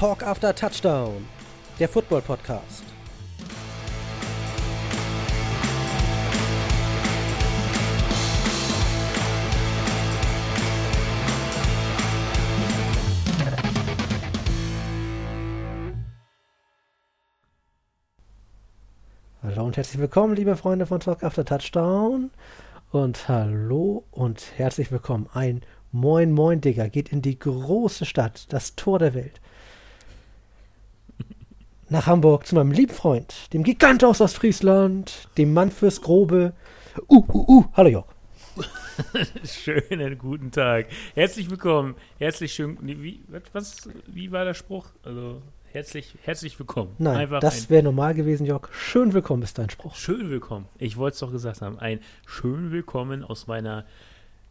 Talk After Touchdown, der Football Podcast. Hallo und herzlich willkommen, liebe Freunde von Talk After Touchdown. Und hallo und herzlich willkommen. Ein Moin Moin, Digga, geht in die große Stadt, das Tor der Welt. Nach Hamburg zu meinem lieben Freund, dem Gigant aus Ostfriesland, dem Mann fürs Grobe. Uh, uh, uh, hallo Jörg. Schönen guten Tag. Herzlich willkommen. Herzlich schön. Wie, was, wie war der Spruch? Also, herzlich, herzlich willkommen. Nein, Einfach das wäre normal gewesen, Jörg. Schön willkommen ist dein Spruch. schön willkommen. Ich wollte es doch gesagt haben. Ein schön willkommen aus meiner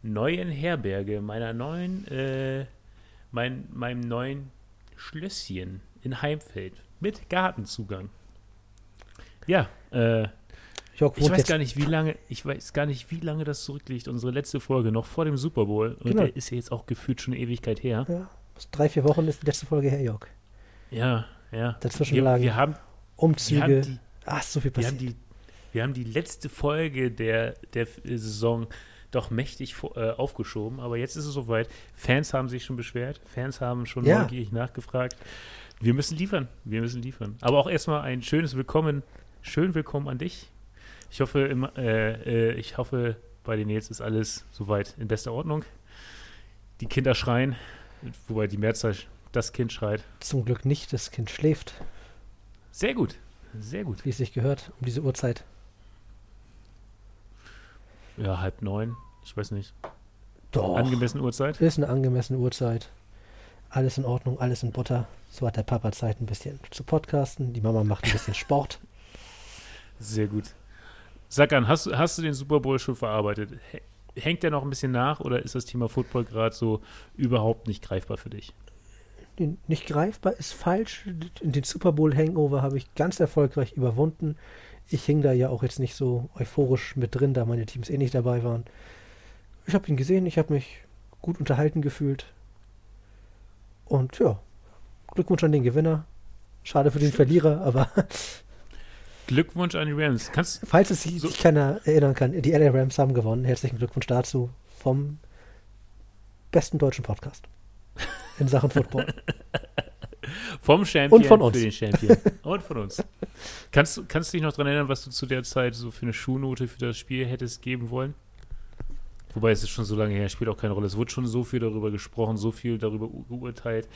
neuen Herberge, meiner neuen, äh, mein, meinem neuen Schlösschen in Heimfeld mit Gartenzugang. Ja, äh, Jörg ich weiß gar nicht, wie lange, ich weiß gar nicht, wie lange das zurückliegt, unsere letzte Folge, noch vor dem Super Bowl. Und Genau. der ist ja jetzt auch gefühlt schon eine Ewigkeit her. Ja, drei, vier Wochen ist die letzte Folge her, Jörg. Ja, ja. Dazwischen wir, lagen wir haben, wir Umzüge. haben die, Ach, so viel wir haben passiert. die, wir haben die letzte Folge der, der Saison doch mächtig äh, aufgeschoben, aber jetzt ist es soweit. Fans haben sich schon beschwert, Fans haben schon Ja. neugierig nachgefragt. Wir müssen liefern, wir müssen liefern. Aber auch erstmal ein schönes Willkommen, schön Willkommen an dich. Ich hoffe, im, äh, äh, ich hoffe, bei den Nils ist alles soweit in bester Ordnung. Die Kinder schreien, wobei die Mehrzahl das Kind schreit. Zum Glück nicht, das Kind schläft, Sehr gut, sehr gut. wie es sich gehört, um diese Uhrzeit. Ja, halb neun, ich weiß nicht. Doch, Angemessene Uhrzeit? ist eine angemessene Uhrzeit. Alles in Ordnung, alles in Butter. So hat der Papa Zeit, ein bisschen zu podcasten. Die Mama macht ein bisschen Sport. Sehr gut. Sag an, hast, du- hast du den Super Bowl schon verarbeitet? Hängt der noch ein bisschen nach oder ist das Thema Football gerade so überhaupt nicht greifbar für dich? Nicht greifbar ist falsch. Den Super Bowl Hangover habe ich ganz erfolgreich überwunden. Ich hing da ja auch jetzt nicht so euphorisch mit drin, da meine Teams eh nicht dabei waren. Ich habe ihn gesehen, ich habe mich gut unterhalten gefühlt. Und ja, Glückwunsch an den Gewinner. Schade für den Verlierer, aber Glückwunsch an die Rams. Kannst, falls es sich So- sich keiner erinnern kann, die LA Rams haben gewonnen. Herzlichen Glückwunsch dazu vom besten deutschen Podcast in Sachen Football. vom Champion Und von uns. für den Champion. Und von uns. Kannst, du- kannst du dich noch daran erinnern, was du zu der Zeit so für eine Schulnote für das Spiel hättest geben wollen? Wobei es ist schon so lange her, spielt auch keine Rolle. Es wurde schon so viel darüber gesprochen, so viel darüber geurteilt.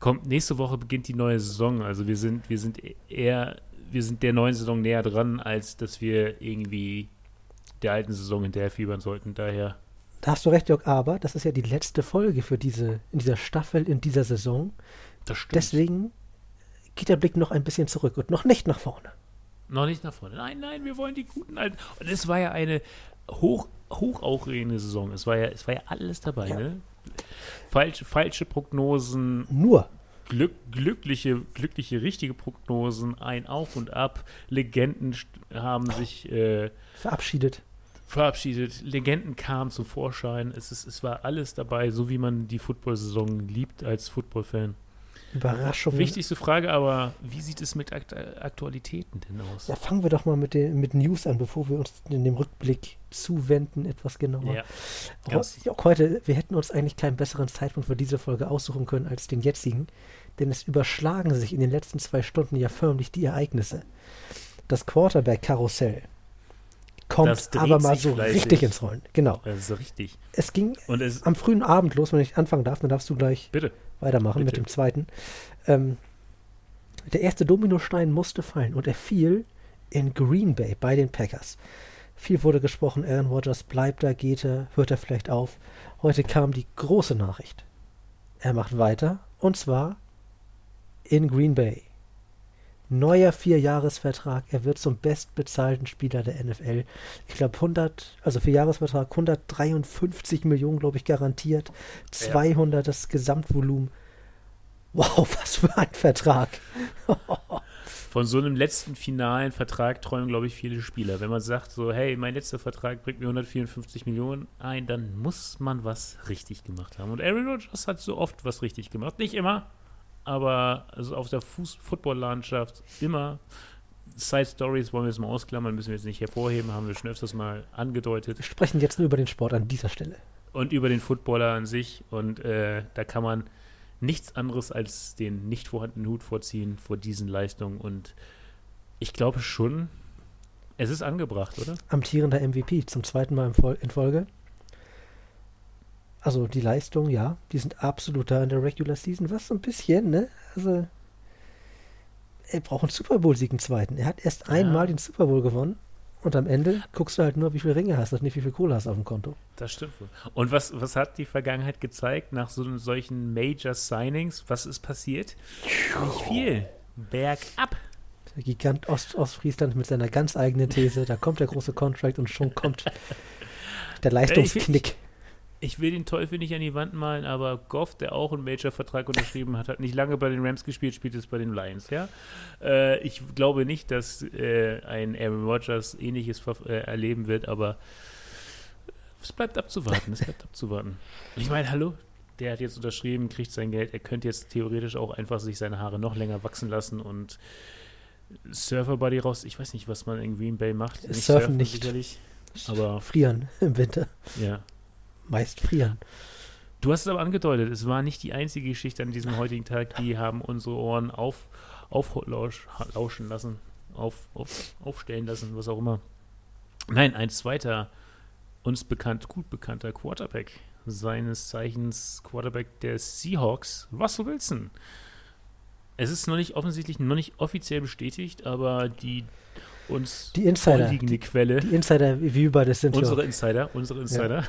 Kommt, nächste Woche beginnt die neue Saison. Also wir sind, wir sind eher, wir sind der neuen Saison näher dran, als dass wir irgendwie der alten Saison hinterherfiebern sollten. Daher, Da hast du recht, Jörg, aber das ist ja die letzte Folge für diese, in dieser Staffel, in dieser Saison. Das stimmt. Deswegen geht der Blick noch ein bisschen zurück und noch nicht nach vorne. Noch nicht nach vorne. Nein, nein, wir wollen die guten alten. Und es war ja eine hoch, hochaufregende Saison. Es war ja, es war ja alles dabei, Ja. ne? Falsche, falsche Prognosen, Nur. Glück, glückliche, glückliche, richtige Prognosen, ein Auf und Ab. Legenden haben sich äh, Verabschiedet. verabschiedet. Legenden kamen zum Vorschein. Es, ist, es war alles dabei, so wie man die Football-Saison liebt als Football-Fan. Überraschungen. Wichtigste Frage aber, wie sieht es mit Akt Aktualitäten denn aus? Ja, fangen wir doch mal mit, den, mit News an, bevor wir uns in dem Rückblick zuwenden, etwas genauer. Ja. Ganz- Jörg, heute, wir hätten uns eigentlich keinen besseren Zeitpunkt für diese Folge aussuchen können als den jetzigen, denn es überschlagen sich in den letzten zwei Stunden ja förmlich die Ereignisse. Das Quarterback-Karussell kommt aber mal so fleißig. richtig ins Rollen. Genau. Das ist richtig. Es ging Und es, am frühen Abend los, wenn ich anfangen darf, dann darfst du gleich bitte. Weitermachen mit Bitte. dem zweiten. Ähm, der erste Dominostein musste fallen und er fiel in Green Bay bei den Packers. Viel wurde gesprochen, Aaron Rodgers bleibt da, geht er, hört er vielleicht auf. Heute kam die große Nachricht. Er macht weiter und zwar in Green Bay. Neuer Vierjahresvertrag. Er wird zum bestbezahlten Spieler der NFL. Ich glaube 100, also Vierjahresvertrag 153 Millionen, glaube ich, garantiert. 200 das Gesamtvolumen. Wow, was für ein Vertrag. Von so einem letzten finalen Vertrag träumen, glaube ich, viele Spieler. Wenn man sagt, so, hey, mein letzter Vertrag bringt mir 154 Millionen ein, dann muss man was richtig gemacht haben. Und Aaron Rodgers hat so oft was richtig gemacht. Nicht immer, aber also auf der Fuß-Football-Landschaft immer Side Stories wollen wir jetzt mal ausklammern, müssen wir jetzt nicht hervorheben, haben wir schon öfters mal angedeutet. Wir sprechen jetzt nur über den Sport an dieser Stelle. Und über den Footballer an sich. Und äh, da kann man nichts anderes als den nicht vorhandenen Hut vorziehen vor diesen Leistungen. Und ich glaube schon, es ist angebracht, oder? Amtierender MVP zum zweiten Mal in Folge. Also die Leistungen, ja, die sind absolut da in der Regular Season. Was so ein bisschen, ne? Also er braucht einen Super Bowl-Sieg im zweiten. Er hat erst ja. einmal den Super Bowl gewonnen und am Ende guckst du halt nur, wie viele Ringe hast und nicht, wie viel Kohle hast auf dem Konto. Das stimmt wohl. Und was, was hat die Vergangenheit gezeigt nach so solchen Major Signings? Was ist passiert? Nicht viel. Bergab. Der Gigant Ost Ostfriesland mit seiner ganz eigenen These. Da kommt der große Contract und schon kommt der Leistungsknick ich will den Teufel nicht an die Wand malen, aber Goff, der auch einen Major-Vertrag unterschrieben hat, hat nicht lange bei den Rams gespielt, spielt jetzt bei den Lions, ja. Äh, ich glaube nicht, dass äh, ein Aaron Rodgers ähnliches äh, erleben wird, aber es bleibt abzuwarten, es bleibt abzuwarten. Ich meine, hallo, der hat jetzt unterschrieben, kriegt sein Geld, er könnte jetzt theoretisch auch einfach sich seine Haare noch länger wachsen lassen und Surfer Buddy raus. Ich weiß nicht, was man in Green Bay macht. Nicht surfen, surfen nicht. Sicherlich, aber frieren im Winter. Ja, meist frieren. Du hast es aber angedeutet, es war nicht die einzige Geschichte an diesem heutigen Tag, die haben unsere Ohren auf, auflauschen lassen, auf, auf, aufstellen lassen, was auch immer. Nein, ein zweiter, uns bekannt, gut bekannter Quarterback, seines Zeichens Quarterback der Seahawks, Russell Wilson. Es ist noch nicht offensichtlich, noch nicht offiziell bestätigt, aber die uns die Insider, vorliegende Quelle. Die Insider, wie über das sind unsere Insider, unsere Insider. Ja.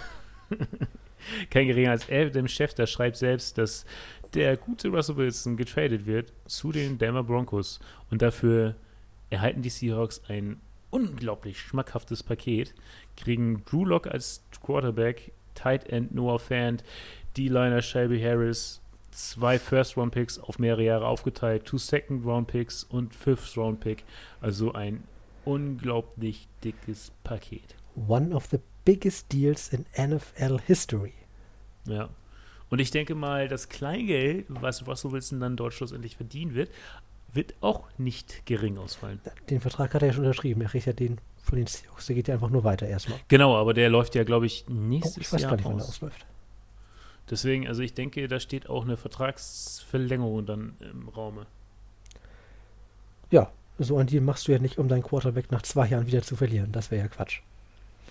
Kein geringer als er, dem Chef, der schreibt selbst, dass der gute Russell Wilson getradet wird zu den Denver Broncos. Und dafür erhalten die Seahawks ein unglaublich schmackhaftes Paket, kriegen Drew Lock als Quarterback, Tight End Noah Fant, D-Liner Shelby Harris, zwei First-Round-Picks auf mehrere Jahre aufgeteilt, two Second-Round-Picks und Fifth-Round-Pick. Also ein unglaublich dickes Paket. One of the biggest deals in NFL history. Ja. Und ich denke mal, das Kleingeld, was Russell Wilson dann dort schlussendlich verdienen wird, wird auch nicht gering ausfallen. Den Vertrag hat er ja schon unterschrieben. Er kriegt ja den von den Seahawks. Der geht ja einfach nur weiter erstmal. Genau, aber der läuft ja, glaube ich, nächstes oh, ich weiß Jahr gar nicht, aus. wann der ausläuft. Deswegen, also ich denke, da steht auch eine Vertragsverlängerung dann im Raume. Ja, so ein Deal machst du ja nicht, um deinen Quarterback nach zwei Jahren wieder zu verlieren. Das wäre ja Quatsch.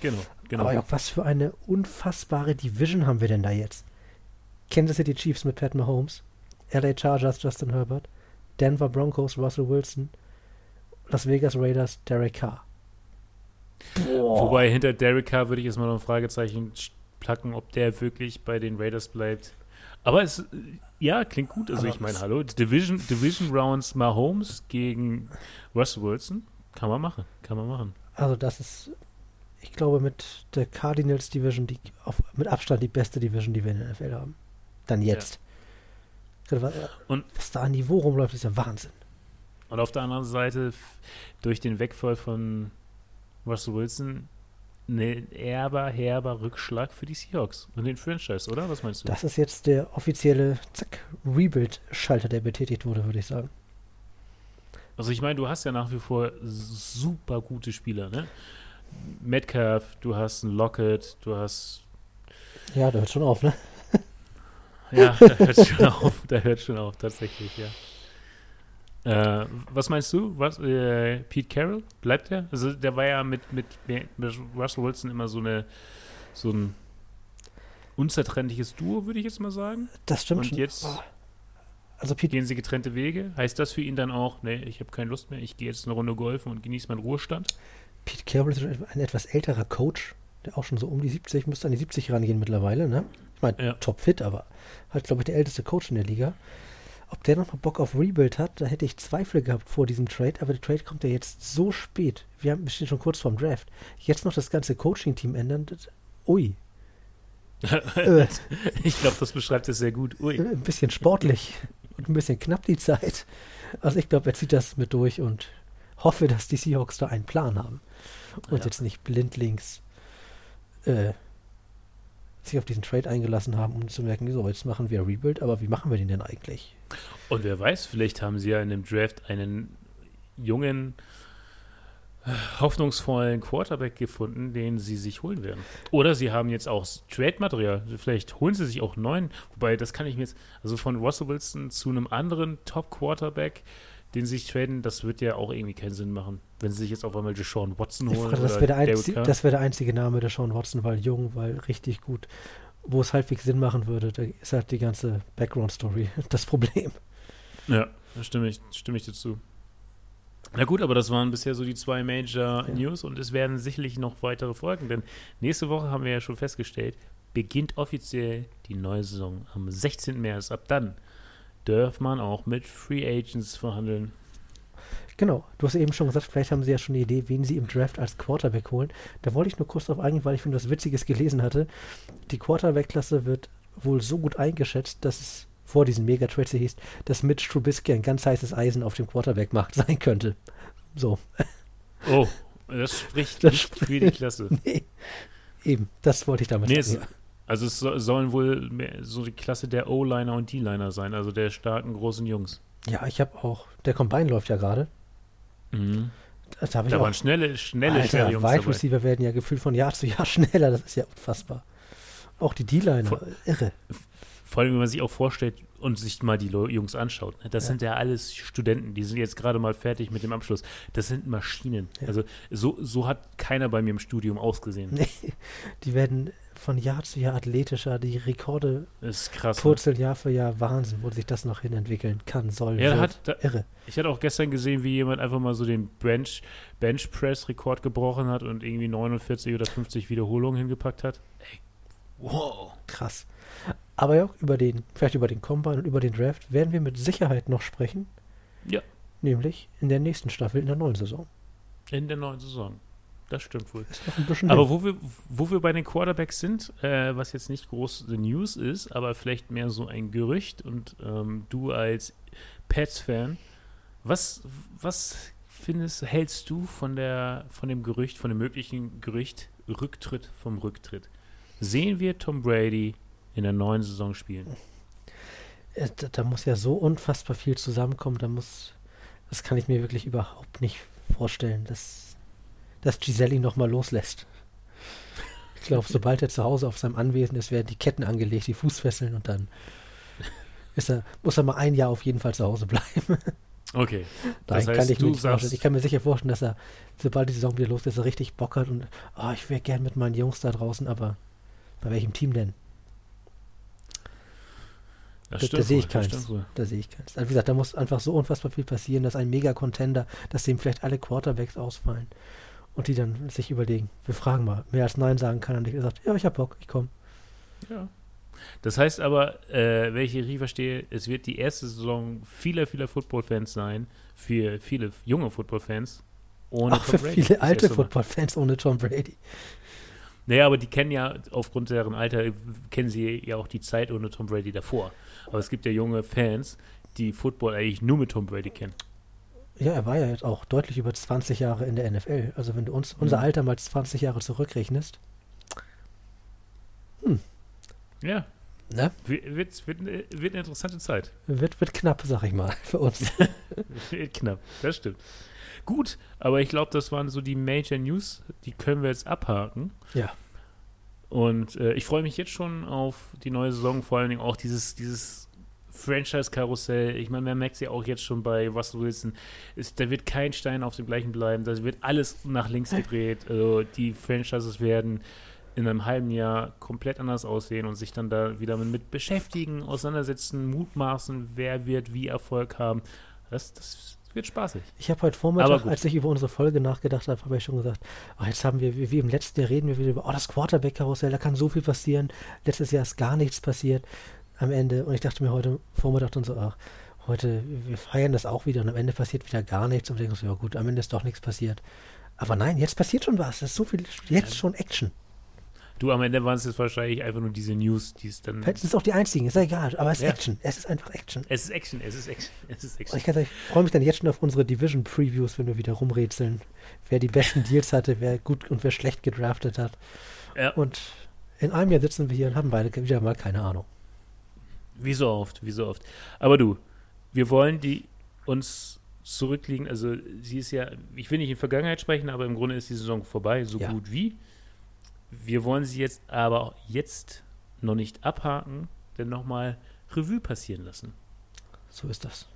Genau, genau. Aber was für eine unfassbare Division haben wir denn da jetzt? Kansas City Chiefs mit Pat Mahomes, LA Chargers Justin Herbert, Denver Broncos Russell Wilson, Las Vegas Raiders Derek Carr. Boah. Wobei hinter Derek Carr würde ich jetzt mal noch ein Fragezeichen placken, ob der wirklich bei den Raiders bleibt. Aber es, ja, klingt gut. Also Aber ich meine, hallo, Division, Division Rounds Mahomes gegen Russell Wilson, kann man machen, kann man machen. Also das ist ich glaube, mit der Cardinals Division, die auf, mit Abstand die beste Division, die wir in der NFL haben. Dann jetzt. Ja. Und was da an Niveau rumläuft, ist ja Wahnsinn. Und auf der anderen Seite, durch den Wegfall von Russell Wilson, ein herber, herber Rückschlag für die Seahawks und den Franchise, oder? Was meinst du? Das ist jetzt der offizielle, zack, Rebuild-Schalter, der betätigt wurde, würde ich sagen. Also ich meine, du hast ja nach wie vor super gute Spieler, ne? Metcalf, du hast einen Lockett, du hast. Ja, da hört schon auf, ne? ja, da hört schon auf, da hört schon auf, tatsächlich, ja. Äh, was meinst du? Was, äh, Pete Carroll? Bleibt er? Also der war ja mit, mit, mit Russell Wilson immer so eine so ein unzertrennliches Duo, würde ich jetzt mal sagen. Das stimmt Und schon. jetzt oh. also Pete gehen sie getrennte Wege. Heißt das für ihn dann auch, nee, ich habe keine Lust mehr, ich gehe jetzt eine Runde golfen und genieße meinen Ruhestand? Pete Carroll ist ein etwas älterer Coach, der auch schon so um die 70, müsste an die 70 rangehen mittlerweile, ne? Ich meine, ja. topfit, aber halt, glaube ich, der älteste Coach in der Liga. Ob der noch mal Bock auf Rebuild hat, da hätte ich Zweifel gehabt vor diesem Trade, aber der Trade kommt ja jetzt so spät. Wir, haben, stehen schon kurz vorm Draft. Jetzt noch das ganze Coaching-Team ändern, das, ui. äh, ich glaube, das beschreibt es sehr gut. Ui. Ein bisschen sportlich und ein bisschen knapp die Zeit. Also ich glaube, er zieht das mit durch und hoffe, dass die Seahawks da einen Plan haben und ja. jetzt nicht blindlings äh, sich auf diesen Trade eingelassen haben, um zu merken, so, jetzt machen wir Rebuild, aber wie machen wir den denn eigentlich? Und wer weiß, vielleicht haben sie ja in dem Draft einen jungen, hoffnungsvollen Quarterback gefunden, den sie sich holen werden. Oder sie haben jetzt auch Trade-Material. Vielleicht holen sie sich auch neuen. Wobei, das kann ich mir jetzt, also von Russell Wilson zu einem anderen Top-Quarterback, den sie sich traden, das wird ja auch irgendwie keinen Sinn machen. Wenn sie sich jetzt auf einmal Deshaun Watson holen. Frage, das wäre der, einzi wär der, einzige Name, Deshaun Watson, weil jung, weil richtig gut. Wo es halbwegs Sinn machen würde, da ist halt die ganze Background-Story das Problem. Ja, da stimme ich, stimme ich dazu. Na gut, aber das waren bisher so die zwei Major ja. News und es werden sicherlich noch weitere folgen, denn nächste Woche haben wir ja schon festgestellt, beginnt offiziell die neue Saison am 16. März. Ab dann darf man auch mit Free Agents verhandeln. Genau, du hast eben schon gesagt, vielleicht haben sie ja schon eine Idee, wen sie im Draft als Quarterback holen. Da wollte ich nur kurz drauf eingehen, weil ich finde, was Witziges gelesen hatte. Die Quarterback-Klasse wird wohl so gut eingeschätzt, dass es vor diesen Megatrades hieß, dass Mitch Trubisky ein ganz heißes Eisen auf dem Quarterback-Markt sein könnte. So. Oh, das spricht das nicht für die Klasse. Nee, eben, das wollte ich damit nee, sagen. Also es so, sollen wohl so die Klasse der O-Liner und D-Liner sein, also der starken, großen Jungs. Ja, ich habe auch, der Combine läuft ja gerade. Mhm. Da, da waren auch, schnelle, schnelle, Alter, schnelle Jungs Wide Receiver werden ja gefühlt von Jahr zu Jahr schneller, das ist ja unfassbar. Auch die D-Liner, irre. Vor allem, wenn man sich auch vorstellt und sich mal die Jungs anschaut. Ne? Das ja. sind ja alles Studenten, die sind jetzt gerade mal fertig mit dem Abschluss. Das sind Maschinen. Ja. Also so, so hat keiner bei mir im Studium ausgesehen. Nee, die werden von Jahr zu Jahr athletischer, die Rekorde ist krass, purzeln ne? Jahr für Jahr. Wahnsinn, wo sich das noch hin entwickeln kann, soll. Ja, hat, da, irre. Ich hatte auch gestern gesehen, wie jemand einfach mal so den Bench, Bench Press Rekord gebrochen hat und irgendwie 49 oder 50 Wiederholungen hingepackt hat. Ey, wow. Krass. Aber ja, über den, vielleicht über den Combine und über den Draft werden wir mit Sicherheit noch sprechen. Ja. Nämlich in der nächsten Staffel, in der neuen Saison. In der neuen Saison. Das stimmt wohl. aber wo wir, wo wir bei den Quarterbacks sind, äh, was jetzt nicht groß the News ist, aber vielleicht mehr so ein Gerücht und ähm, du als Pets-Fan, was, was findest, hältst du von der, von dem Gerücht, von dem möglichen Gerücht Rücktritt vom Rücktritt? Sehen wir Tom Brady in der neuen Saison spielen. Äh, da, da, muss ja so unfassbar viel zusammenkommen. Da muss, das kann ich mir wirklich überhaupt nicht vorstellen, dass, dass Giselle ihn nochmal loslässt. Ich glaube, sobald er zu Hause auf seinem Anwesen ist, werden die Ketten angelegt, die Fußfesseln und dann er, muss er mal ein Jahr auf jeden Fall zu Hause bleiben. Okay. Das heißt, kann ich mir nicht vorstellen. Ich kann mir sicher vorstellen, dass er, sobald die Saison wieder los ist, er richtig Bock hat und oh, ich wäre gern mit meinen Jungs da draußen, aber bei welchem Team denn? Das da, da sehe ich keins. Da sehe ich keins. Also wie gesagt, da muss einfach so unfassbar viel passieren, dass ein Mega-Contender, dass dem vielleicht alle Quarterbacks ausfallen und die dann sich überlegen, wir fragen mal, mehr als Nein sagen kann und ich sagt, ja, ich hab Bock, ich komme. Ja. Das heißt aber, äh, wenn ich hier verstehe, es wird die erste Saison vieler, vieler Football-Fans sein, für viele junge Football-Fans ohne Auch Tom für Brady. viele alte Football-Fans ohne Tom Brady. Naja, aber die kennen ja, aufgrund deren Alter, kennen sie ja auch die Zeit ohne Tom Brady davor. Aber es gibt ja junge Fans, die Football eigentlich nur mit Tom Brady kennen. Ja, er war ja jetzt auch deutlich über 20 Jahre in der NFL. Also wenn du uns unser mhm. Alter mal 20 Jahre zurückrechnest. Hm. Ja. Ne? Wird, wird, wird, wird eine interessante Zeit. Wird, wird knapp, sag ich mal, für uns. wird knapp, das stimmt. Gut, aber ich glaube, das waren so die Major News, die können wir jetzt abhaken. Ja. Und äh, ich freue mich jetzt schon auf die neue Saison, vor allen Dingen auch dieses, dieses Franchise-Karussell. Ich meine, man merkt es ja auch jetzt schon bei Russell Wilson. Ist, da wird kein Stein auf dem gleichen bleiben. Da wird alles nach links gedreht. Also die Franchises werden in einem halben Jahr komplett anders aussehen und sich dann da wieder mit beschäftigen, auseinandersetzen, mutmaßen, wer wird wie Erfolg haben. Das, das wird spaßig. Ich habe heute Vormittag, als ich über unsere Folge nachgedacht habe, habe ich schon gesagt, oh, jetzt haben wir, wie, wie, im letzten Jahr reden wir wieder über, oh, das Quarterback-Karussell, da kann so viel passieren. Letztes Jahr ist gar nichts passiert am Ende. Und ich dachte mir heute Vormittag dann so, ach, heute, wir feiern das auch wieder und am Ende passiert wieder gar nichts. Und ich denke so, ja gut, am Ende ist doch nichts passiert. Aber nein, jetzt passiert schon was. Es ist so viel, jetzt schon Action. Du, am Ende waren es jetzt wahrscheinlich einfach nur diese News, die es dann. Vielleicht sind es auch die einzigen, ist ja egal, aber es ist ja. Action. Es ist einfach Action. Es ist Action, es ist Action, es ist Action. ich, ich freue mich dann jetzt schon auf unsere Division-Previews, wenn wir wieder rumrätseln, wer die besten Deals hatte, wer gut und wer schlecht gedraftet hat. Ja. Und In einem Jahr sitzen wir hier und haben beide wieder mal keine Ahnung. Wie so oft, wie so oft. Aber du, wir wollen die uns zurückliegen. Also sie ist ja, ich will nicht in Vergangenheit sprechen, aber im Grunde ist die Saison vorbei, so Ja. gut wie. Wir wollen sie jetzt aber jetzt noch nicht abhaken, denn nochmal Revue passieren lassen. So ist das.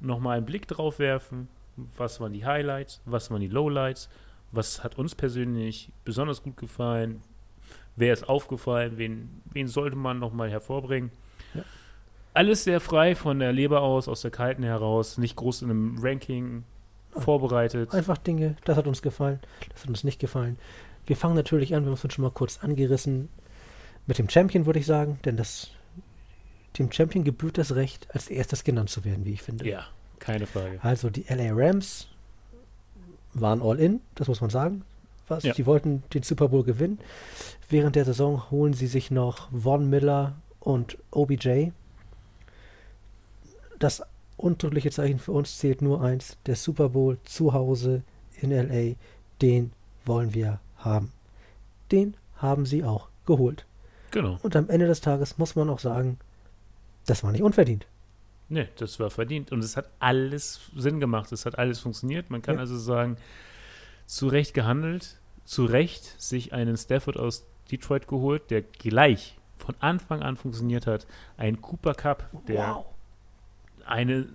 Nochmal einen Blick drauf werfen. Was waren die Highlights? Was waren die Lowlights? Was hat uns persönlich besonders gut gefallen? Wer ist aufgefallen? Wen, wen sollte man nochmal hervorbringen? Alles sehr frei von der Leber aus, aus der Kalten heraus, nicht groß in einem Ranking vorbereitet. Einfach Dinge, das hat uns gefallen, das hat uns nicht gefallen. Wir fangen natürlich an, wir haben es schon mal kurz angerissen, mit dem Champion, würde ich sagen, denn das, dem Champion gebührt das Recht, als erstes genannt zu werden, wie ich finde. Ja, keine Frage. Also die LA Rams waren all in, das muss man sagen. Was, Ja. Die wollten den Super Bowl gewinnen. Während der Saison holen sie sich noch Von Miller und OBJ. Das undrückliche Zeichen für uns zählt nur eins: der Super Bowl zu Hause in LA, den wollen wir haben. Den haben sie auch geholt. Genau. Und am Ende des Tages muss man auch sagen, das war nicht unverdient. Nee, das war verdient. Und es hat alles Sinn gemacht. Es hat alles funktioniert. Man kann Ja. also sagen, zu Recht gehandelt, zu Recht sich einen Stafford aus Detroit geholt, der gleich von Anfang an funktioniert hat. Ein Cooper Cup, der wow. Eine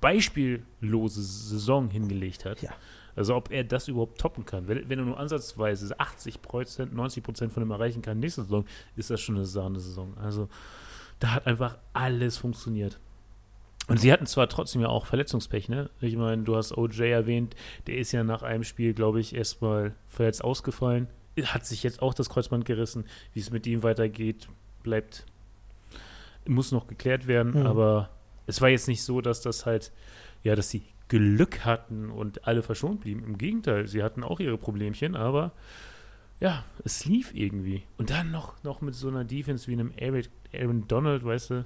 beispiellose Saison hingelegt hat. Ja. Also ob er das überhaupt toppen kann. Wenn, wenn er nur ansatzweise 80 Prozent, 90 Prozent von dem erreichen kann nächste Saison, ist das schon eine Sahne-Saison. Also da hat einfach alles funktioniert. Und sie hatten zwar trotzdem ja auch Verletzungspech, ne? Ich meine, du hast OJ erwähnt, der ist ja nach einem Spiel, glaube ich, erstmal verletzt ausgefallen. Hat sich jetzt auch das Kreuzband gerissen. Wie es mit ihm weitergeht, bleibt, muss noch geklärt werden, Mhm. aber es war jetzt nicht so, dass das halt, ja, dass sie Glück hatten und alle verschont blieben. Im Gegenteil, sie hatten auch ihre Problemchen, aber ja, es lief irgendwie. Und dann noch, noch mit so einer Defense wie einem Aaron, Aaron Donald, weißt du,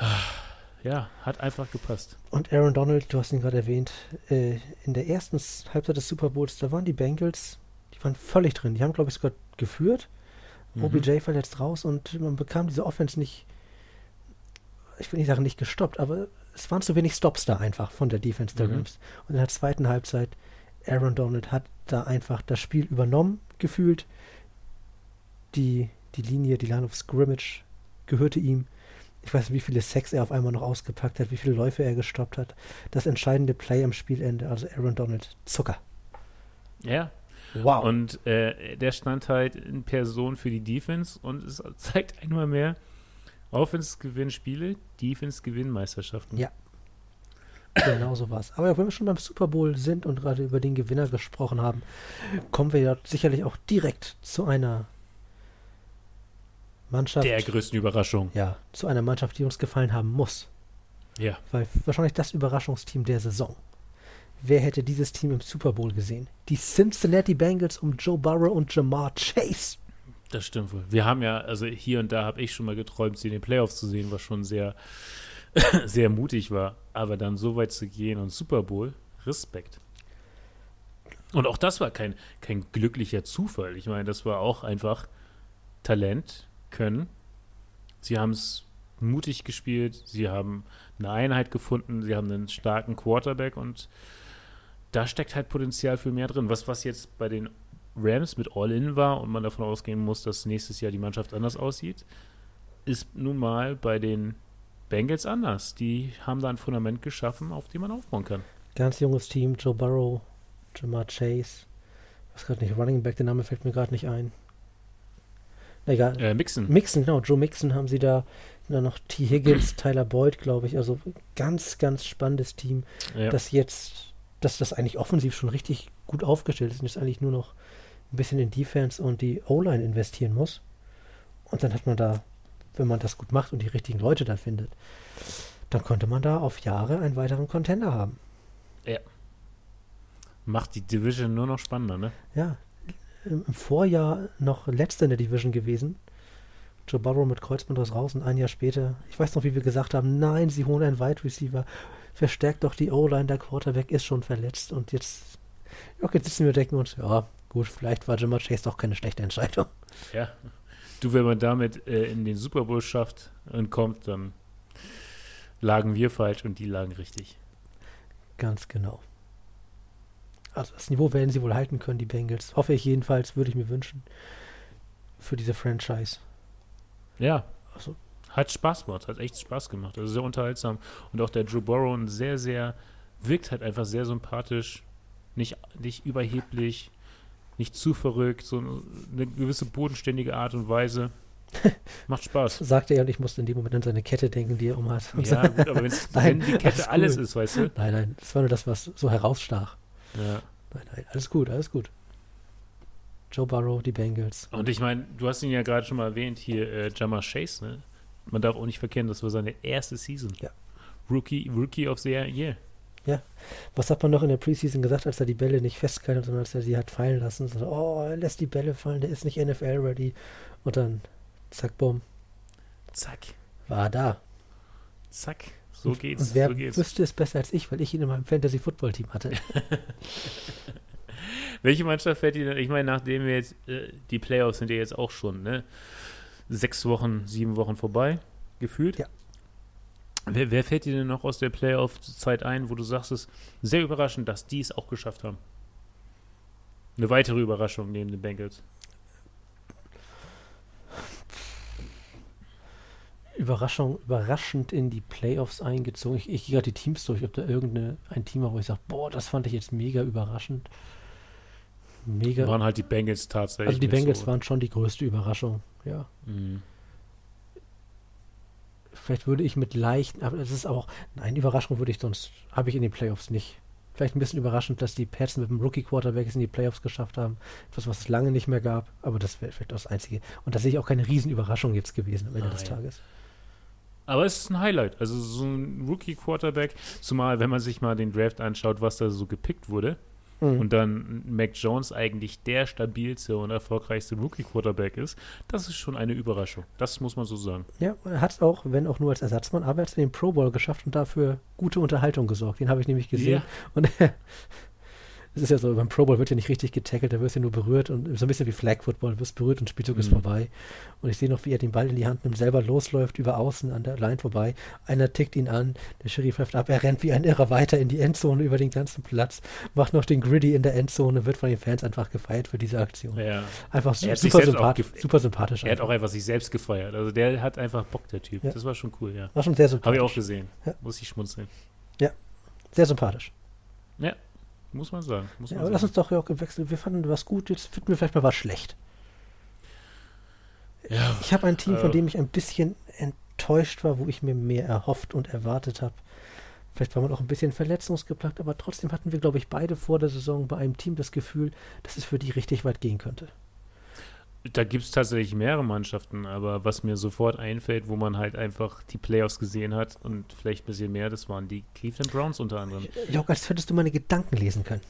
ja, hat einfach gepasst. Und Aaron Donald, du hast ihn gerade erwähnt, äh, in der ersten Halbzeit des Super Bowls, da waren die Bengals, die waren völlig drin. Die haben, glaube ich, sogar geführt. Mhm. OBJ fällt jetzt raus und man bekam diese Offense nicht, ich will nicht sagen nicht gestoppt, aber es waren zu wenig Stops da einfach von der Defense der Mhm. Rams. Und in der zweiten Halbzeit, Aaron Donald hat da einfach das Spiel übernommen, gefühlt. Die, die Linie, die Line of Scrimmage gehörte ihm. Ich weiß nicht, wie viele Sacks er auf einmal noch ausgepackt hat, wie viele Läufe er gestoppt hat. Das entscheidende Play am Spielende, also Aaron Donald, Zucker. Ja, Wow. und äh, der stand halt in Person für die Defense und es zeigt einmal mehr, Offense gewinnt Spiele, Defense gewinnt Meisterschaften. Ja. Genau so war's. Aber wenn wir schon beim Super Bowl sind und gerade über den Gewinner gesprochen haben, kommen wir ja sicherlich auch direkt zu einer Mannschaft. Der größten Überraschung. ja, zu einer Mannschaft, die uns gefallen haben muss. Ja, Weil wahrscheinlich das Überraschungsteam der Saison. Wer hätte dieses Team im Super Bowl gesehen? Die Cincinnati Bengals um Joe Burrow und Jamar Chase. Das stimmt wohl. Wir haben ja, also hier und da habe ich schon mal geträumt, sie in den Playoffs zu sehen, was schon sehr, sehr mutig war. Aber dann so weit zu gehen und Super Bowl, Respekt. Und auch das war kein, kein glücklicher Zufall. Ich meine, das war auch einfach Talent, Können. Sie haben es mutig gespielt, sie haben eine Einheit gefunden, sie haben einen starken Quarterback und da steckt halt Potenzial für mehr drin. Was, was jetzt bei den Rams mit All-In war und man davon ausgehen muss, dass nächstes Jahr die Mannschaft anders aussieht, ist nun mal bei den Bengals anders. Die haben da ein Fundament geschaffen, auf dem man aufbauen kann. Ganz junges Team, Joe Burrow, Jamar Chase. Was gerade nicht, Running Back, der Name fällt mir gerade nicht ein. Na egal. Äh, Mixon. Mixon, genau, Joe Mixon haben sie da. Dann noch T. Higgins, Tyler Boyd, glaube ich. Also ganz, ganz spannendes Team, Ja. das jetzt, dass das eigentlich offensiv schon richtig gut aufgestellt ist und jetzt eigentlich nur noch ein bisschen in Defense und die O-Line investieren muss. Und dann hat man da, wenn man das gut macht und die richtigen Leute da findet, dann könnte man da auf Jahre einen weiteren Contender haben. Macht die Division nur noch spannender, ne? Ja, im Vorjahr noch letzter in der Division gewesen. Joe Burrow mit Kreuzbandriss raus und ein Jahr später, ich weiß noch, wie wir gesagt haben, nein, sie holen einen Wide Receiver, verstärkt doch die O-Line, der Quarterback ist schon verletzt und jetzt, ja, jetzt sitzen wir und denken uns, ja, gut, vielleicht war Jamar Chase doch keine schlechte Entscheidung. Ja. Du, wenn man damit äh, in den Super Bowl schafft und kommt, dann lagen wir falsch und die lagen richtig. Ganz genau. Also das Niveau werden sie wohl halten können, die Bengals. Hoffe ich jedenfalls, würde ich mir wünschen. Für diese Franchise. Ja. Also, Hat Spaß gemacht, hat echt Spaß gemacht. Also sehr unterhaltsam. Und auch der Drew Burrow ein sehr, sehr, wirkt halt einfach sehr sympathisch. Nicht, nicht überheblich, nicht zu verrückt, so eine gewisse bodenständige Art und Weise. Macht Spaß. sagte er und ich musste in dem Moment an seine Kette denken, die er umhat. Ja, gut, aber Nein, wenn die Kette alles alles cool. ist, weißt du? Nein, nein, das war nur das, was so herausstach. Ja. Nein, nein, alles gut, alles gut. Joe Burrow, die Bengals. Und ich meine, du hast ihn ja gerade schon mal erwähnt, hier äh, Jamar Chase, ne? Man darf auch nicht verkennen, das war seine erste Season. Ja. Rookie, Rookie of the Year. Was hat man noch in der Preseason gesagt, als er die Bälle nicht festgehalten hat, sondern als er sie hat fallen lassen? So, oh, er lässt die Bälle fallen, der ist nicht NFL-ready. Und dann, zack, bumm, Zack, war da. zack. So geht's. Und wer so geht's. wüsste es besser als ich, weil ich ihn in meinem Fantasy-Football-Team hatte. Welche Mannschaft fällt dir denn? Ich meine, nachdem wir jetzt, äh, die Playoffs sind ja jetzt auch schon, ne? Sechs Wochen, sieben Wochen vorbei, gefühlt. Ja. Wer, wer fällt dir denn noch aus der Playoff-Zeit ein, wo du sagst, es ist sehr überraschend, dass die es auch geschafft haben? Eine weitere Überraschung neben den Bengals. Überraschung, überraschend in die Playoffs eingezogen. Ich, ich gehe gerade die Teams durch, ob da irgendein ein Team war, wo ich sage, boah, das fand ich jetzt mega überraschend. Mega. Waren halt die Bengals tatsächlich. also die Bengals so. waren schon die größte Überraschung, ja. Mhm. Vielleicht würde ich mit leichten, aber es ist auch, nein, Überraschung würde ich sonst, habe ich in den Playoffs nicht. Vielleicht ein bisschen überraschend, dass die Pats mit dem Rookie-Quarterback es in die Playoffs geschafft haben. Etwas, was es lange nicht mehr gab, aber das wäre vielleicht das Einzige. Und da sehe ich auch keine Riesenüberraschung jetzt gewesen am Ende des Nein. Tages. Aber es ist ein Highlight. Also so ein Rookie-Quarterback, zumal wenn man sich mal den Draft anschaut, was da so gepickt wurde. Mhm. und dann Mac Jones eigentlich der stabilste und erfolgreichste Rookie-Quarterback ist, das ist schon eine Überraschung. Das muss man so sagen. Ja, er hat es auch, wenn auch nur als Ersatzmann, aber er hat es in den Pro Bowl geschafft und dafür gute Unterhaltung gesorgt. Den habe ich nämlich gesehen. Ja. Und es ist ja so, beim Pro Bowl wird ja nicht richtig getackelt, da wirst du nur berührt und so ein bisschen wie Flag Football, du wirst berührt und Spielzug ist Mhm. vorbei. Und ich sehe noch, wie er den Ball in die Hand nimmt, selber losläuft, über außen an der Line vorbei. Einer tickt ihn an, der Schiri pfeift ab, er rennt wie ein Irrer weiter in die Endzone über den ganzen Platz, macht noch den Griddy in der Endzone, wird von den Fans einfach gefeiert für diese Aktion. Ja. Einfach Er super, gef- super sympathisch. Er hat auch einfach. einfach sich selbst gefeiert. Also der hat einfach Bock, der Typ. Ja. Das war schon cool, ja. War schon sehr Habe sympathisch. ich auch gesehen. Ja. Muss ich schmunzeln. Sehr sympathisch. Muss man sagen. Muss Ja, man aber lass sagen. uns doch ja auch gewechselt. Wir fanden was gut, jetzt finden wir vielleicht mal was schlecht. Ja. Ich habe ein Team, von Äh. dem ich ein bisschen enttäuscht war, wo ich mir mehr erhofft und erwartet habe. Vielleicht war man auch ein bisschen verletzungsgeplagt, aber trotzdem hatten wir, glaube ich, beide vor der Saison bei einem Team das Gefühl, dass es für die richtig weit gehen könnte. Da gibt es tatsächlich mehrere Mannschaften, aber was mir sofort einfällt, wo man halt einfach die Playoffs gesehen hat und vielleicht ein bisschen mehr, das waren die Cleveland Browns unter anderem. Jörg, als hättest du meine Gedanken lesen können.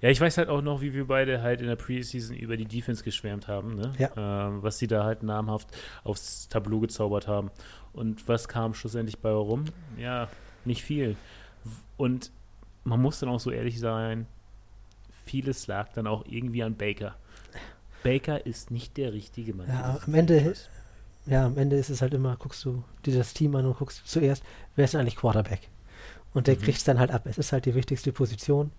Ja, ich weiß halt auch noch, wie wir beide halt in der Preseason über die Defense geschwärmt haben, ne? Ja. ähm, was sie da halt namhaft aufs Tableau gezaubert haben. Und was kam schlussendlich bei rum? Ja, nicht viel. Und man muss dann auch so ehrlich sein, vieles lag dann auch irgendwie an Baker. Baker ist nicht der richtige Mann. Ja, am Ende-. Ja, am Ende ist es halt immer, guckst du dir das Team an und guckst zuerst, wer ist denn eigentlich Quarterback? Und der Mhm. kriegt es dann halt ab. Es ist halt die wichtigste Position.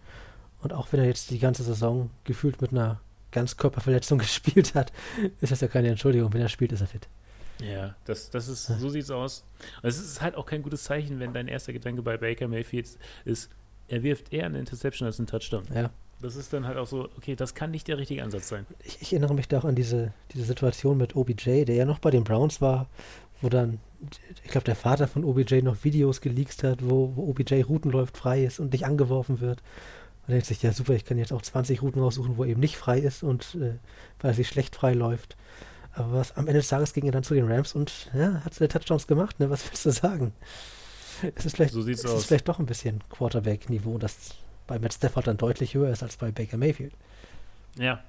Und auch wenn er jetzt die ganze Saison gefühlt mit einer Ganzkörperverletzung gespielt hat, ist das ja keine Entschuldigung. Wenn er spielt, ist er fit. Ja, das, das ist, so sieht's aus. Und es ist halt auch kein gutes Zeichen, wenn dein erster Gedanke bei Baker Mayfield ist, er wirft eher eine Interception als einen Touchdown. Ja. Das ist dann halt auch so, okay, das kann nicht der richtige Ansatz sein. Ich, ich erinnere mich da auch an diese, diese Situation mit OBJ, der ja noch bei den Browns war, wo dann, ich glaube, der Vater von OBJ noch Videos geleakt hat, wo, wo OBJ Routen läuft, frei ist und nicht angeworfen wird. Und denkt sich, ja super, ich kann jetzt auch 20 Routen raussuchen, wo eben nicht frei ist und äh, weil er sich schlecht frei läuft. Aber was am Ende des Tages ging er dann zu den Rams und ja, hat seine Touchdowns gemacht, ne? Was willst du sagen? Es ist vielleicht, So es aus. ist vielleicht doch ein bisschen Quarterback-Niveau, das bei Matt Stafford dann deutlich höher ist als bei Baker Mayfield. Ja,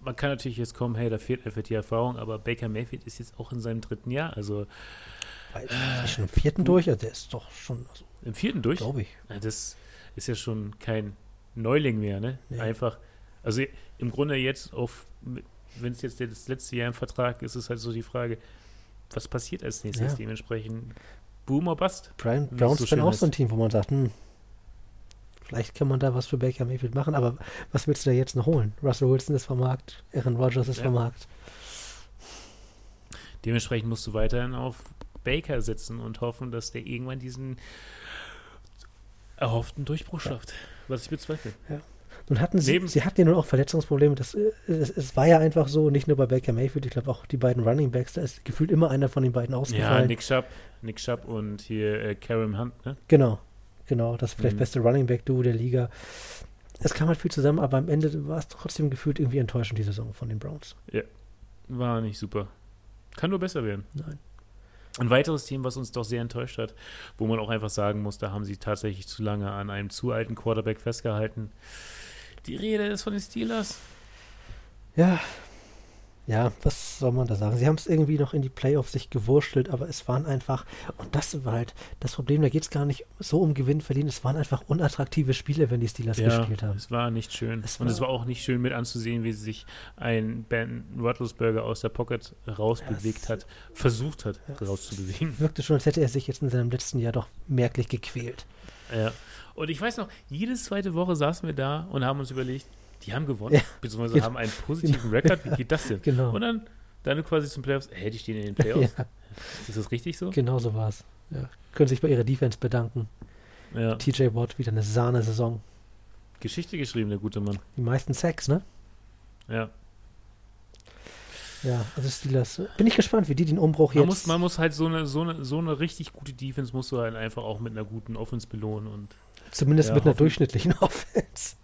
man kann natürlich jetzt kommen, hey, da fehlt einfach die Erfahrung, aber Baker Mayfield ist jetzt auch in seinem dritten Jahr, also ist schon im vierten durch, also der ist doch schon, also, im vierten durch. glaube ich. Ja, das ist ja schon kein Neuling mehr, ne? Nee. Einfach, also im Grunde jetzt auf wenn es jetzt das letzte Jahr im Vertrag ist, ist halt so die Frage, was passiert als nächstes Ja. dementsprechend? Boom or Bust? Brian Browns so so schön auch so ein Team, wo man sagt, hm, vielleicht kann man da was für Baker Mayfield machen, aber was willst du da jetzt noch holen? Russell Wilson ist vom Markt, Aaron Rodgers ist Ja. vom Markt. Dementsprechend musst du weiterhin auf Baker setzen und hoffen, dass der irgendwann diesen erhofften Durchbruch schafft. Was ich bezweifle. Nun hatten sie, Neben- sie hatten ja nun auch Verletzungsprobleme. Das, äh, es, es war ja einfach so, nicht nur bei Baker Mayfield, ich glaube auch die beiden Running Backs, da ist gefühlt immer einer von den beiden Ja, ausgefallen. Nick Schapp, Nick Schapp und hier äh, Karim Hunt, ne? Genau, genau, das vielleicht Mhm. beste Running Back Duo der Liga. Es kam halt viel zusammen, aber am Ende war es trotzdem gefühlt irgendwie enttäuschend, die Saison von den Browns. War nicht super. Kann nur besser werden. Nein. Ein weiteres Team, was uns doch sehr enttäuscht hat, wo man auch einfach sagen muss, da haben sie tatsächlich zu lange an einem zu alten Quarterback festgehalten. Die Rede ist von den Steelers. Ja, ja, was soll man da sagen? Sie haben es irgendwie noch in die Playoffs sich gewurschtelt, aber es waren einfach, und das war halt das Problem, da geht es gar nicht so um Gewinn, verlieren, es waren einfach unattraktive Spiele, wenn die Steelers Ja, gespielt haben. es war nicht schön. Es Und es war- war auch nicht schön mit anzusehen, wie sich ein Ben Roethlisberger aus der Pocket rausbewegt es- hat, versucht hat, Ja. rauszubewegen. Wirkte schon, als hätte er sich jetzt in seinem letzten Jahr doch merklich gequält. Ja. Und ich weiß noch, jede zweite Woche saßen wir da und haben uns überlegt, die haben gewonnen, Ja. beziehungsweise Genau. haben einen positiven Rekord. Wie geht das denn? Genau. Und dann, dann quasi zum Playoffs, hey, die stehen in den Playoffs. Ja, Ist das richtig so? genau so war es. Ja. Können sich bei ihrer Defense bedanken. Ja. TJ Watt wieder eine Sahne-Saison. Geschichte geschrieben, der gute Mann. Die meisten Sacks, ne? Ja. Ja, also Steelers. Bin ich gespannt, wie die den Umbruch Man jetzt. muss, man muss halt so eine, so, eine, so eine richtig gute Defense musst du halt einfach auch mit einer guten Offense belohnen und zumindest Ja, mit einer hoffen- durchschnittlichen Offense.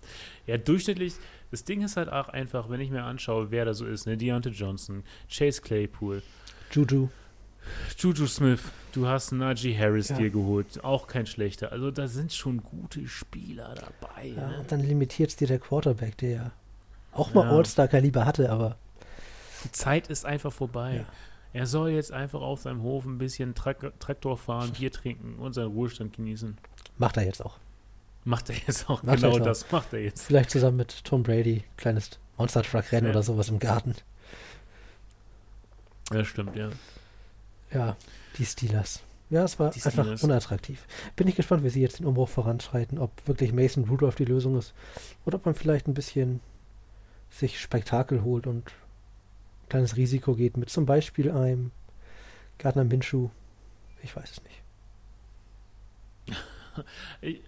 Ja, durchschnittlich, das Ding ist halt auch einfach, wenn ich mir anschaue, wer da so ist, ne, Deontay Johnson, Chase Claypool, Juju. Juju Smith, du hast Najee Harris Ja. dir geholt, auch kein schlechter. Also da sind schon gute Spieler dabei. Ja, ne? und dann limitiert es dir der Quarterback, der ja auch mal Ja. All-Star-Kaliber hatte, aber Die Zeit ist einfach vorbei. Er soll jetzt einfach auf seinem Hof ein bisschen Trak Traktor fahren, Bier trinken und seinen Ruhestand genießen. macht er jetzt auch. Macht er jetzt auch. Macht genau das macht er jetzt. Vielleicht zusammen mit Tom Brady, kleines Monster-Truck-Rennen Ja. oder sowas im Garten. Ja, stimmt, ja. Ja, die Steelers. Ja, es war Die einfach Steelers. unattraktiv. Bin ich gespannt, wie sie jetzt den Umbruch voranschreiten, ob wirklich Mason Rudolph die Lösung ist oder ob man vielleicht ein bisschen sich Spektakel holt und ein kleines Risiko geht mit zum Beispiel einem Gardner Minshew. Ich weiß es nicht.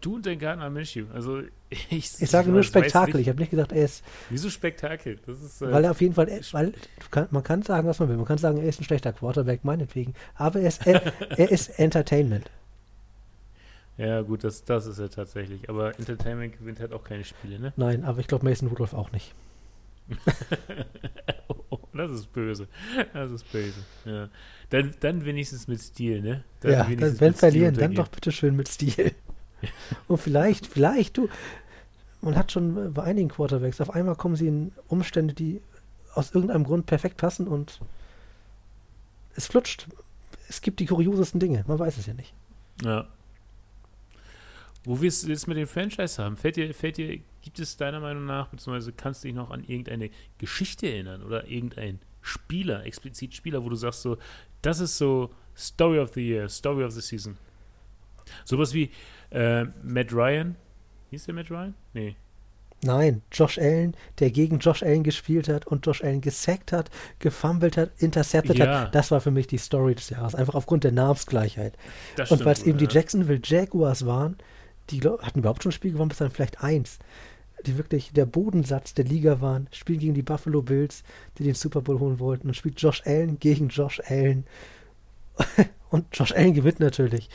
Du und dein Gardner Minshew. Also ich, Ich sage nur Spektakel. Ich habe nicht gesagt, er ist, Wieso Spektakel? Das ist, äh, weil er auf jeden Fall, weil kann, man kann sagen, was man will. Man kann sagen, er ist ein schlechter Quarterback, meinetwegen. Aber er ist, er, er ist Entertainment. ja, gut, das, das ist er tatsächlich. Aber Entertainment gewinnt halt auch keine Spiele, ne? Nein, aber ich glaube Mason Rudolph auch nicht. oh, das ist böse. Das ist böse. Ja. Dann, dann wenigstens mit Stil, ne? Dann ja, wenn verlieren, dann doch bitte schön mit Stil. Und vielleicht, vielleicht, du, man hat schon bei einigen Quarterbacks, auf einmal kommen sie in Umstände, die aus irgendeinem Grund perfekt passen und es flutscht. Es gibt die kuriosesten Dinge, man weiß es ja nicht. Ja. Wo wir es jetzt mit dem Franchise haben, fällt dir, fällt dir, gibt es deiner Meinung nach, beziehungsweise kannst du dich noch an irgendeine Geschichte erinnern oder irgendein Spieler, explizit Spieler, wo du sagst so, das ist so Story of the Year, Story of the Season. Sowas wie äh, Matt Ryan. Hieß der Matt Ryan? Nee. Nein, Josh Allen, der gegen Josh Allen gespielt hat und Josh Allen gesackt hat, gefummelt hat, intercepted Ja. hat, das war für mich die Story des Jahres. Einfach aufgrund der Namensgleichheit. Das Und weil es eben die ja. Jacksonville Jaguars waren, die hatten überhaupt schon ein Spiel gewonnen, bis dann vielleicht eins. Die wirklich der Bodensatz der Liga waren, spielen gegen die Buffalo Bills, die den Super Bowl holen wollten, und spielt Josh Allen gegen Josh Allen. und Josh Allen gewinnt natürlich.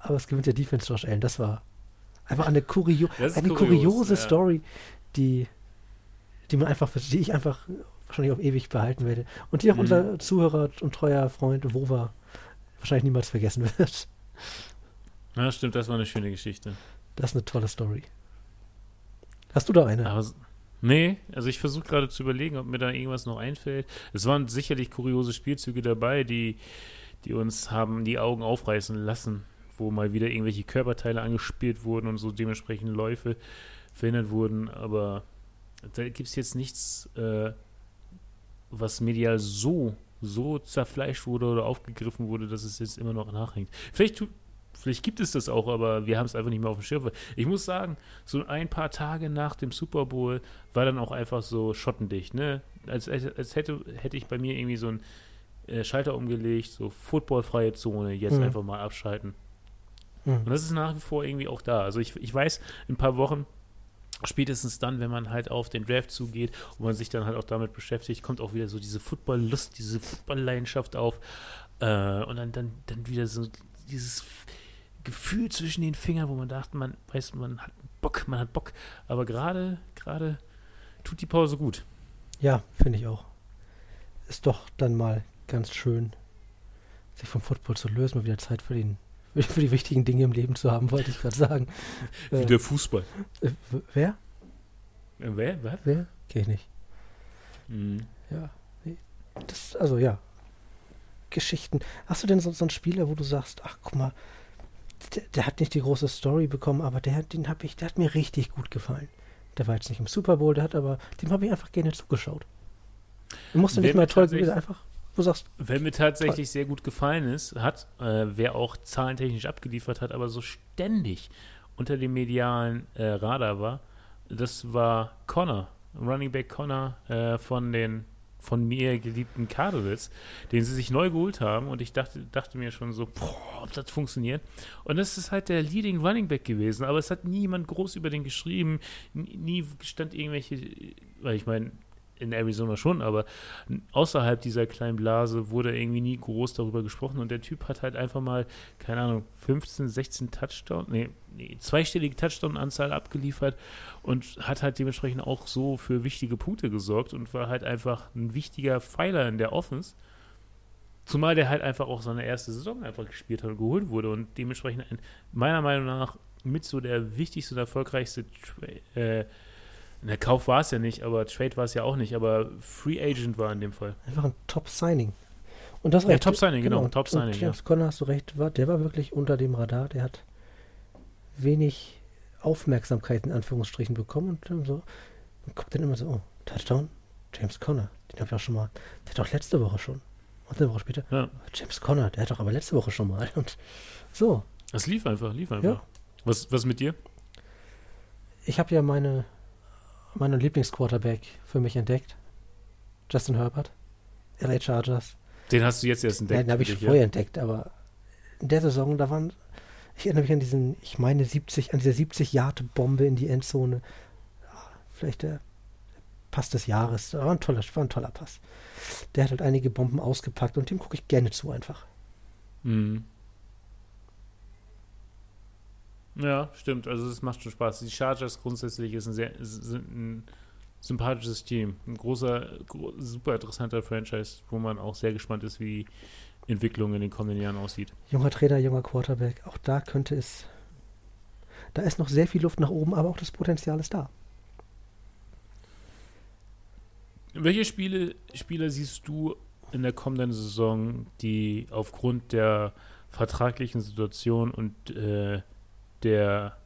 Aber es gewinnt der Defense Josh Allen. Das war einfach eine, kurio eine kurios, kuriose ja. Story, die, die man einfach, die ich einfach wahrscheinlich auf ewig behalten werde. Und die auch Mhm. unser Zuhörer und treuer Freund Wova wahrscheinlich niemals vergessen wird. Ja, stimmt, das war eine schöne Geschichte. Das ist eine tolle Story. Hast du da eine? Aber, nee, also ich versuche gerade zu überlegen, ob mir da irgendwas noch einfällt. Es waren sicherlich kuriose Spielzüge dabei, die, die uns haben die Augen aufreißen lassen, wo mal wieder irgendwelche Körperteile angespielt wurden und so dementsprechend Läufe verhindert wurden. Aber da gibt es jetzt nichts, äh, was medial so, so zerfleischt wurde oder aufgegriffen wurde, dass es jetzt immer noch nachhängt. Vielleicht, tu, vielleicht gibt es das auch, aber wir haben es einfach nicht mehr auf dem Schirm. Ich muss sagen, so ein paar Tage nach dem Super Bowl war dann auch einfach so schottendicht, ne? Als, als, als hätte, hätte ich bei mir irgendwie so einen äh, Schalter umgelegt, so footballfreie Zone, jetzt Mhm. einfach mal abschalten. Mhm. Und das ist nach wie vor irgendwie auch da. Also ich, ich weiß, in ein paar Wochen, spätestens dann, wenn man halt auf den Draft zugeht und man sich dann halt auch damit beschäftigt, kommt auch wieder so diese Football-Lust, diese Football-Leidenschaft auf. Äh, und dann, dann, dann wieder so dieses Gefühl zwischen den Fingern, wo man dachte, man weiß, man hat Bock, man hat Bock. Aber gerade, gerade tut die Pause gut. Ja, finde ich auch. Ist doch dann mal ganz schön, sich vom Football zu lösen, mal wieder Zeit für, den, für die wichtigen Dinge im Leben zu haben, wollte ich gerade sagen. Wie Äh, der Fußball. äh, w- wer? Äh, wer? Was? Wer? Kenn ich nicht. Mhm. Ja. Nee. Das, also ja. Geschichten. Hast du denn so, so einen Spieler, wo du sagst, ach guck mal, der, der hat nicht die große Story bekommen, aber der, den hab ich, der hat mir richtig gut gefallen. Der war jetzt nicht im Super Bowl, der hat aber, dem habe ich einfach gerne zugeschaut. Du musst nicht mal mir toll einfach, du sagst, Wer mir tatsächlich sehr gut gefallen ist, hat, äh, wer auch zahlentechnisch abgeliefert hat, aber so ständig unter dem medialen äh, Radar war, das war Connor, Running Back Connor äh, von den von mir geliebten Cardinals, den sie sich neu geholt haben. Und ich dachte, dachte mir schon so, boah, ob das funktioniert. Und das ist halt der Leading Running Back gewesen, aber es hat niemand groß über den geschrieben, nie, nie stand irgendwelche, weil ich meine, in Arizona schon, aber außerhalb dieser kleinen Blase wurde irgendwie nie groß darüber gesprochen und der Typ hat halt einfach mal, keine Ahnung, 15, 16 Touchdown, nee, nee zweistellige Touchdown-Anzahl abgeliefert und hat halt dementsprechend auch so für wichtige Punkte gesorgt und war halt einfach ein wichtiger Pfeiler in der Offense. Zumal der halt einfach auch seine erste Saison einfach gespielt hat und geholt wurde und dementsprechend ein, meiner Meinung nach mit so der wichtigste und erfolgreichste äh, der Kauf war es ja nicht, aber Trade war es ja auch nicht, aber Free Agent war in dem Fall. einfach ein Top-Signing. Und das Ja, recht. Top-Signing, genau, Top-Signing, Und ja. James Conner, hast du recht, war, der war wirklich unter dem Radar, der hat wenig Aufmerksamkeit in Anführungsstrichen bekommen und dann so, man guckt dann immer so, oh, Touchdown, James Conner, den habe ich auch schon mal, der hat doch letzte Woche schon. Und eine Woche später, Ja, James Conner, der hat doch aber letzte Woche schon mal. Und so, es lief einfach, lief einfach. Ja. Was, was mit dir? ich habe ja meine, meinen Lieblingsquarterback für mich entdeckt. Justin Herbert, LA Chargers. Den hast du jetzt erst entdeckt. Nein, den habe ich vorher entdeckt, aber in der Saison, da waren, ich erinnere mich an diesen, ich meine 70, an diese 70 Yard Bombe in die Endzone. Ja, Vielleicht der Pass des Jahres. War ein toller, war ein toller Pass. Der hat halt einige Bomben ausgepackt und dem gucke ich gerne zu einfach. Ja. Mhm. Ja, stimmt. Also es macht schon Spaß. Die Chargers grundsätzlich ist ein sehr sind ein sympathisches Team. Ein großer, gro super interessanter Franchise, wo man auch sehr gespannt ist, wie die Entwicklung in den kommenden Jahren aussieht. Junger Trainer, junger Quarterback. Auch da könnte es, da ist noch sehr viel Luft nach oben, aber auch das Potenzial ist da. Welche Spiele, Spieler siehst du in der kommenden Saison, die aufgrund der vertraglichen Situation und äh, der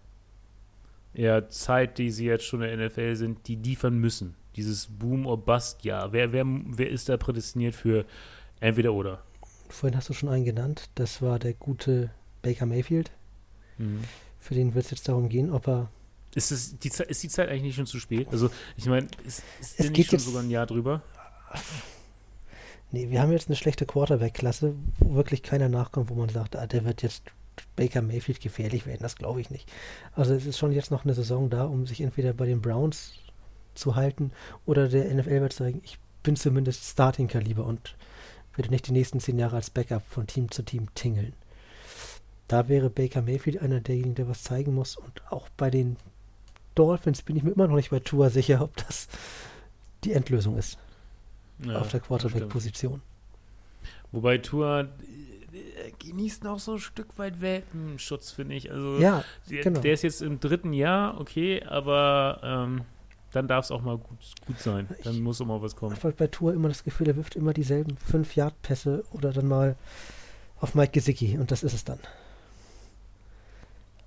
ja, Zeit, die sie jetzt schon in der NFL sind, die liefern müssen? Dieses Boom or Bust Jahr. Wer, wer, wer ist da prädestiniert für entweder oder? Vorhin hast du schon einen genannt. Das war der gute Baker Mayfield. Für den wird es jetzt darum gehen, ob er Ist, es, die, Zeit- ist die Zeit eigentlich nicht schon zu spät? Also, ich meine, ist, ist Es geht nicht schon sogar ein Jahr drüber? Nee, wir haben jetzt eine schlechte Quarterback-Klasse, wo wirklich keiner nachkommt, wo man sagt, ah, der wird jetzt Baker Mayfield gefährlich werden. Das glaube ich nicht. Also es ist schon jetzt noch eine Saison da, um sich entweder bei den Browns zu halten oder der NFL wird sagen, ich bin zumindest Starting-Kaliber und werde nicht die nächsten zehn Jahre als Backup von Team zu Team tingeln. Da wäre Baker Mayfield einer derjenigen, der was zeigen muss. Und auch bei den Dolphins bin ich mir immer noch nicht bei Tour sicher, ob das die Endlösung ist Ja, auf der. Quarterback-Position. Wobei äh, genießt noch so ein Stück weit Welpenschutz, finde ich. Also Ja, der, genau. der ist jetzt im dritten Jahr, okay, aber ähm, dann darf es auch mal gut, gut sein. Dann Ich- muss auch mal was Ich kommen. habe bei Tour immer das Gefühl, er wirft immer dieselben 5-Yard-Pässe oder dann mal auf Mike Gesicki und das ist es dann.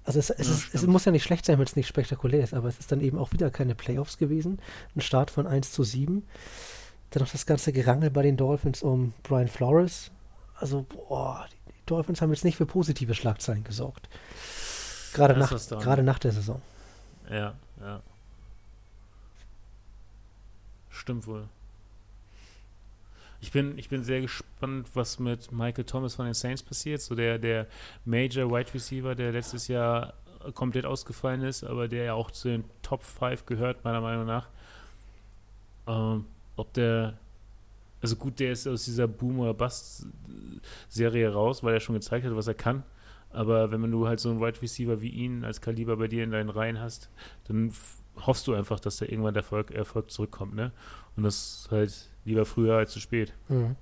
Also es, es, ist, es, muss ja nicht schlecht sein, wenn es nicht spektakulär ist, aber es ist dann eben auch wieder keine Playoffs gewesen. Ein Start von 1 zu 7. Dann noch das ganze Gerangel bei den Dolphins um Brian Flores. Also, boah, die Dolphins haben jetzt nicht für positive Schlagzeilen gesorgt. Gerade, nach, gerade nach der Saison. Ja, ja. Stimmt wohl. Ich bin, ich bin sehr gespannt, was mit Michael Thomas von den Saints passiert. So der, der Major Wide Receiver, der letztes Jahr komplett ausgefallen ist, aber der ja auch zu den Top 5 gehört, meiner Meinung nach. Ähm, ob der, also gut, der ist aus dieser Boomer Bust-Serie raus, weil er schon gezeigt hat, was er kann. Aber wenn du halt so einen Wide Receiver wie ihn als Kaliber bei dir in deinen Reihen hast, dann hoffst du einfach, dass da irgendwann der Erfolg, Erfolg zurückkommt, ne? Und das halt lieber früher als zu spät. Mhm.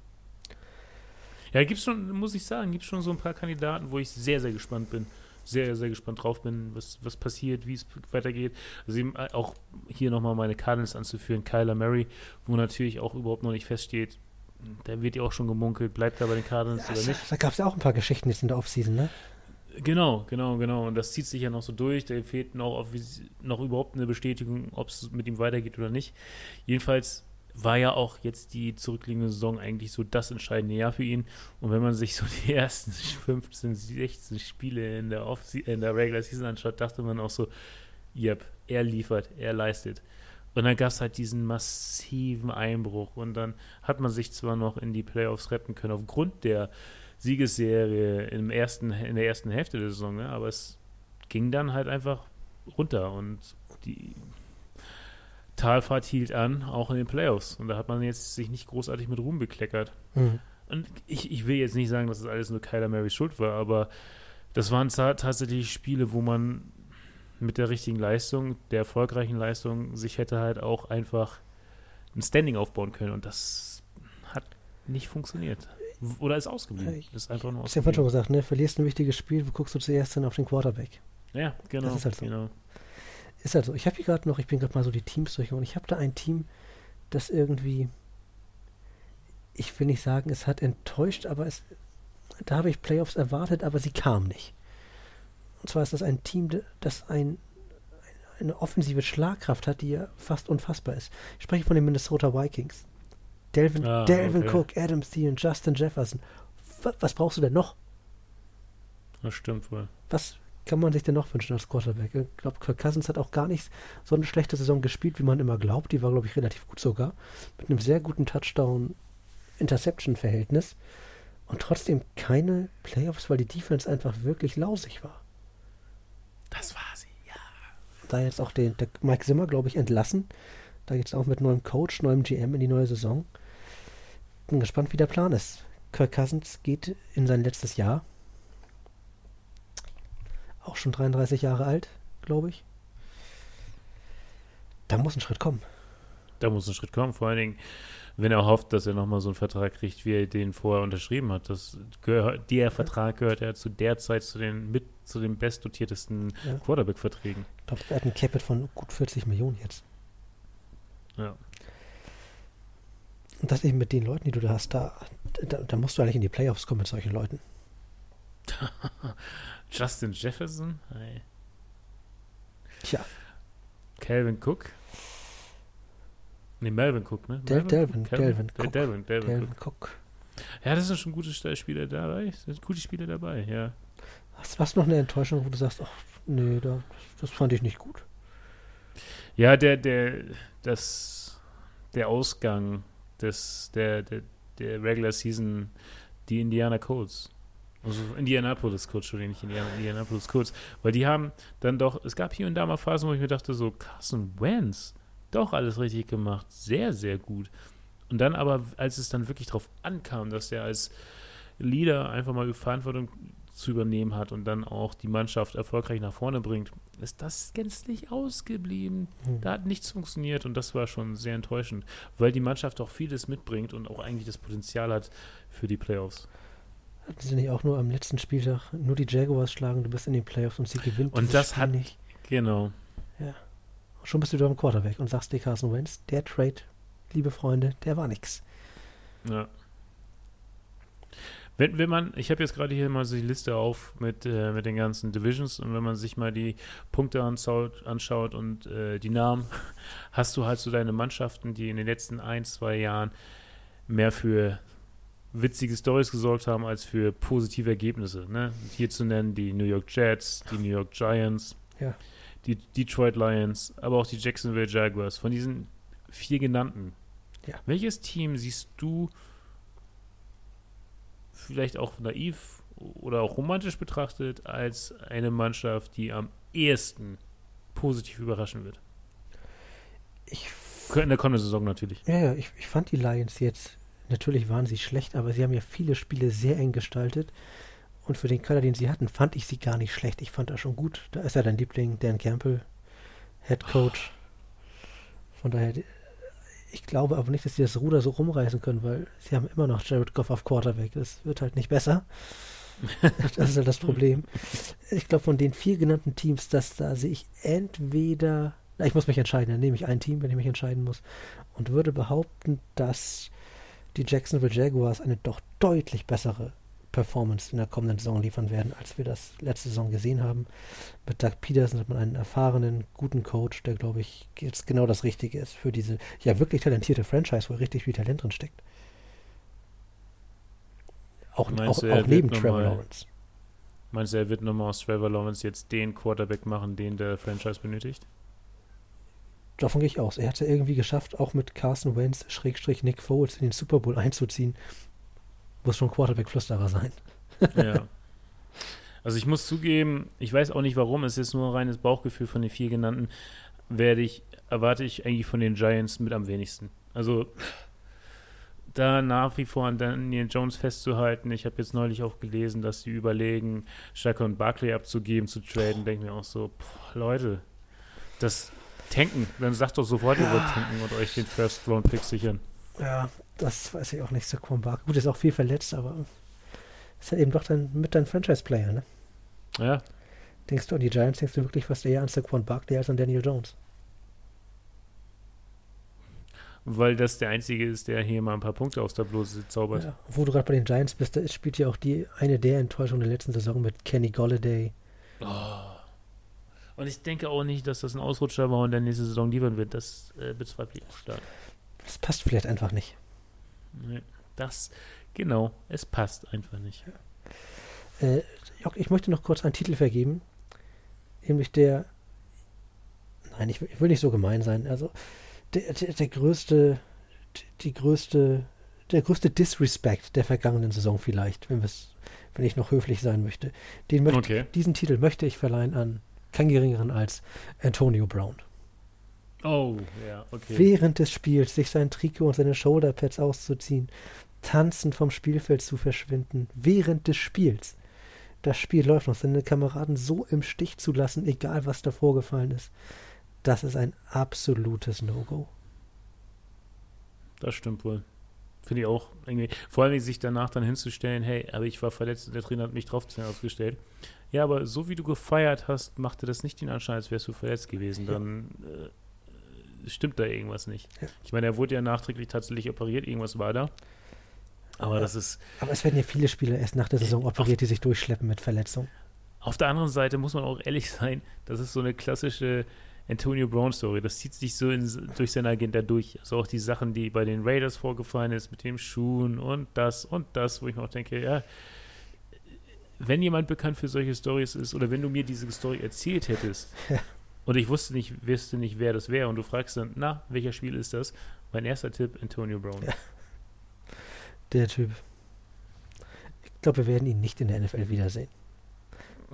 Ja, gibt schon, muss ich sagen, gibt schon so ein paar Kandidaten, wo ich sehr, sehr gespannt bin. Sehr, sehr gespannt drauf bin, was, was passiert, wie es weitergeht. Also eben äh, auch hier nochmal meine Cardinals anzuführen, Kyler Murray, wo natürlich auch überhaupt noch nicht feststeht, da wird ja auch schon gemunkelt, bleibt er bei den Cardinals ja, oder nicht. Da gab es ja auch ein paar Geschichten jetzt in der Offseason, ne? Genau, genau, genau. Und das zieht sich ja noch so durch. Da fehlt noch, noch überhaupt eine Bestätigung, ob es mit ihm weitergeht oder nicht. Jedenfalls war ja auch jetzt die zurückliegende Saison eigentlich so das entscheidende Jahr für ihn. Und wenn man sich so die ersten 15, 16 Spiele in der, Off in der Regular Season anschaut, dachte man auch so, yep, er liefert, er leistet. Und dann gab es halt diesen massiven Einbruch. Und dann hat man sich zwar noch in die Playoffs retten können aufgrund der Siegesserie im ersten, in der ersten Hälfte der Saison, ne? aber es ging dann halt einfach runter und die Talfahrt hielt an, auch in den Playoffs. Und da hat man jetzt sich nicht großartig mit Ruhm bekleckert. Mhm. Und ich, ich will jetzt nicht sagen, dass das alles nur Kyler Marys Schuld war, aber das waren tatsächlich Spiele, wo man mit der richtigen Leistung, der erfolgreichen Leistung, sich hätte halt auch einfach ein Standing aufbauen können. Und das hat nicht funktioniert. Oder ist ausgeblieben. Ich, ist einfach nur ausgeblieben. Ich habe schon gesagt, ne? Verlierst ein wichtiges Spiel, guckst du zuerst dann auf den Quarterback. Ja, genau. Das ist halt so. Genau. Ist halt so. Ich habe hier gerade noch, ich bin gerade mal so die Teams durchgegangen. Ich habe da ein Team, das irgendwie, ich will nicht sagen, es hat enttäuscht, aber es, da habe ich Playoffs erwartet, aber sie kam nicht. Und zwar ist das ein Team, das ein, eine offensive Schlagkraft hat, die ja fast unfassbar ist. Ich spreche von den Minnesota Vikings. Delvin, ah, Delvin okay. Cook, Adam Thielen, Justin Jefferson. Was, was brauchst du denn noch? Das stimmt wohl. Was kann man sich denn noch wünschen als Quarterback? Ich glaube, Kirk Cousins hat auch gar nicht so eine schlechte Saison gespielt, wie man immer glaubt. Die war, glaube ich, relativ gut sogar. Mit einem sehr guten Touchdown-Interception-Verhältnis. Und trotzdem keine Playoffs, weil die Defense einfach wirklich lausig war. Das war sie, ja. Da jetzt auch den, der Mike Zimmer, glaube ich, entlassen. Da geht es auch mit neuem Coach, neuem GM in die neue Saison bin gespannt, wie der Plan ist. Kirk Cousins geht in sein letztes Jahr. Auch schon 33 Jahre alt, glaube ich. Da muss ein Schritt kommen. Da muss ein Schritt kommen, vor allen Dingen, wenn er hofft, dass er nochmal so einen Vertrag kriegt, wie er den vorher unterschrieben hat. Das gehört, der Vertrag gehört ja zu der Zeit zu den mit zu den bestdotiertesten ja. Quarterback-Verträgen. Ich glaube, er hat ein Capit von gut 40 Millionen jetzt. Ja. Und das eben mit den Leuten, die du da hast, da, da, da musst du eigentlich in die Playoffs kommen mit solchen Leuten. Justin Jefferson? Hey. Tja. Calvin Cook? Ne, Melvin Cook, ne? Del Delvin, Delvin, Cook. Delvin, Delvin, Delvin Cook. Ja, das sind schon gute Spieler dabei. Das sind gute Spieler dabei, ja. Hast du noch eine Enttäuschung, wo du sagst, ach, nee, da, das fand ich nicht gut? Ja, der, der, das, der Ausgang des, der, der, der Regular Season die Indiana Colts. Also Indianapolis Colts, Entschuldigung, nicht Indiana, Indianapolis Colts. Weil die haben dann doch, es gab hier und da mal Phasen, wo ich mir dachte, so Carson Wentz, doch alles richtig gemacht, sehr, sehr gut. Und dann aber, als es dann wirklich darauf ankam, dass er als Leader einfach mal Verantwortung zu übernehmen hat und dann auch die Mannschaft erfolgreich nach vorne bringt, ist das gänzlich ausgeblieben. Mhm. Da hat nichts funktioniert und das war schon sehr enttäuschend, weil die Mannschaft auch vieles mitbringt und auch eigentlich das Potenzial hat für die Playoffs. Hatten sie nicht auch nur am letzten Spieltag nur die Jaguars schlagen, du bist in den Playoffs und sie gewinnt Und das Spiel hat nicht. Genau. Ja. Und schon bist du wieder im Quarterback und sagst dir Carson Wentz, der Trade, liebe Freunde, der war nix. Ja. Wenn, wenn man, ich habe jetzt gerade hier mal so die Liste auf mit, äh, mit den ganzen Divisions und wenn man sich mal die Punkte anschaut, anschaut und äh, die Namen, hast du halt so deine Mannschaften, die in den letzten ein, zwei Jahren mehr für witzige Stories gesorgt haben als für positive Ergebnisse. Ne? Hier zu nennen die New York Jets, die New York Giants, Ja. die Detroit Lions, aber auch die Jacksonville Jaguars. Von diesen vier genannten, Ja. welches Team siehst du vielleicht auch naiv oder auch romantisch betrachtet als eine Mannschaft, die am ehesten positiv überraschen wird? Ich, In der kommenden Saison natürlich. ja, ja, ich, ich fand die Lions jetzt, natürlich waren sie schlecht, aber sie haben ja viele Spiele sehr eng gestaltet. Und für den Kader, den sie hatten, fand ich sie gar nicht schlecht. Ich fand das schon gut. Da ist ja dein Liebling, Dan Campbell, Head Coach. Von daher, ich glaube aber nicht, dass sie das Ruder so rumreißen können, weil sie haben immer noch Jared Goff auf Quarterback. Das wird halt nicht besser. Das ist halt das Problem. Ich glaube, von den vier genannten Teams, das da sehe ich entweder. Na, ich muss mich entscheiden, dann nehme ich ein Team, wenn ich mich entscheiden muss. Und würde behaupten, dass die Jacksonville Jaguars eine doch deutlich bessere Performance in der kommenden Saison liefern werden, als wir das letzte Saison gesehen haben. Mit Doug Peterson hat man einen erfahrenen, guten Coach, der, glaube ich, jetzt genau das Richtige ist für diese ja wirklich talentierte Franchise, wo richtig viel Talent drin steckt. Auch, Meinst auch, du, auch neben Trevor nochmal- Lawrence. Meinst du, er wird nochmal aus Trevor Lawrence jetzt den Quarterback machen, den der Franchise benötigt? Davon gehe ich aus. Er hat es ja irgendwie geschafft, auch mit Carson Wentz, Schrägstrich Nick Foles in den Super Bowl einzuziehen. Muss schon Quarterback-Flüsterer sein. Ja. Also ich muss zugeben, ich weiß auch nicht warum, es ist nur ein reines Bauchgefühl von den vier genannten, werde ich, erwarte ich eigentlich von den Giants mit am wenigsten. Also da nach wie vor an Daniel Jones festzuhalten. Ich habe jetzt neulich auch gelesen, dass sie überlegen, Shaka und Barkley abzugeben, zu traden. Denke mir auch so, boah, Leute, das tanken, dann sagt doch sofort, ihr wollt tanken und euch den First Round Pick sichern. Ja, das weiß ich auch nicht. Saquon Barkley. Gut, ist auch viel verletzt, aber ist halt eben doch dann mit deinem Franchise-Player, ne? Ja, Denkst du an die Giants, denkst du wirklich fast eher an Saquon Barkley als an Daniel Jones? weil das der einzige ist, der hier mal ein paar Punkte aus der Bluse zaubert. Ja. Wo du gerade bei den Giants bist, da spielt ja auch die eine der Enttäuschungen der letzten Saison mit Kenny Golladay. Oh. Und ich denke auch nicht, dass das ein Ausrutscher war und der nächste Saison liefern wird. Das äh, bezweifle ich auch stark. Das passt vielleicht einfach nicht. Nee, das, genau, es passt einfach nicht. Äh, Jock, ich möchte noch kurz einen Titel vergeben. Nämlich der. Nein, ich, will- ich will nicht so gemein sein. Also, der, der, der größte. Die größte. Der größte Disrespect der vergangenen Saison vielleicht, wenn, wenn ich noch höflich sein möchte. Den möchte, Okay. Diesen Titel möchte ich verleihen an keinen geringeren als Antonio Brown. Oh, ja, okay. Während des Spiels sich sein Trikot und seine Shoulderpads auszuziehen, tanzend vom Spielfeld zu verschwinden, während des Spiels. Das Spiel läuft noch, seine Kameraden so im Stich zu lassen, egal was da vorgefallen ist. Das ist ein absolutes No-Go. Das stimmt wohl. Finde ich auch irgendwie. Vor allem sich danach dann hinzustellen, hey, aber ich war verletzt und der Trainer hat mich drauf ausgestellt. Ja, aber so wie du gefeiert hast, machte das nicht den Anschein, als wärst du verletzt gewesen. Dann äh, stimmt da irgendwas nicht. Ich meine, er wurde ja nachträglich tatsächlich operiert, irgendwas war da. Aber Ja. das ist, Aber es werden ja viele Spieler erst nach der Saison operiert, die sich durchschleppen mit Verletzung. Auf der anderen Seite muss man auch ehrlich sein, das ist so eine klassische Antonio Brown Story. Das zieht sich so in, durch seine Agenda durch. Also auch die Sachen, die bei den Raiders vorgefallen ist, mit dem Schuhen und das und das, wo ich mir auch denke, ja, wenn jemand bekannt für solche Stories ist oder wenn du mir diese Story erzählt hättest Ja. und ich wusste nicht, wüsste nicht, wer das wäre und du fragst dann, na, welcher Spiel ist das? Mein erster Tipp, Antonio Brown. Ja. Der Typ. Ich glaube, wir werden ihn nicht in der NFL wiedersehen.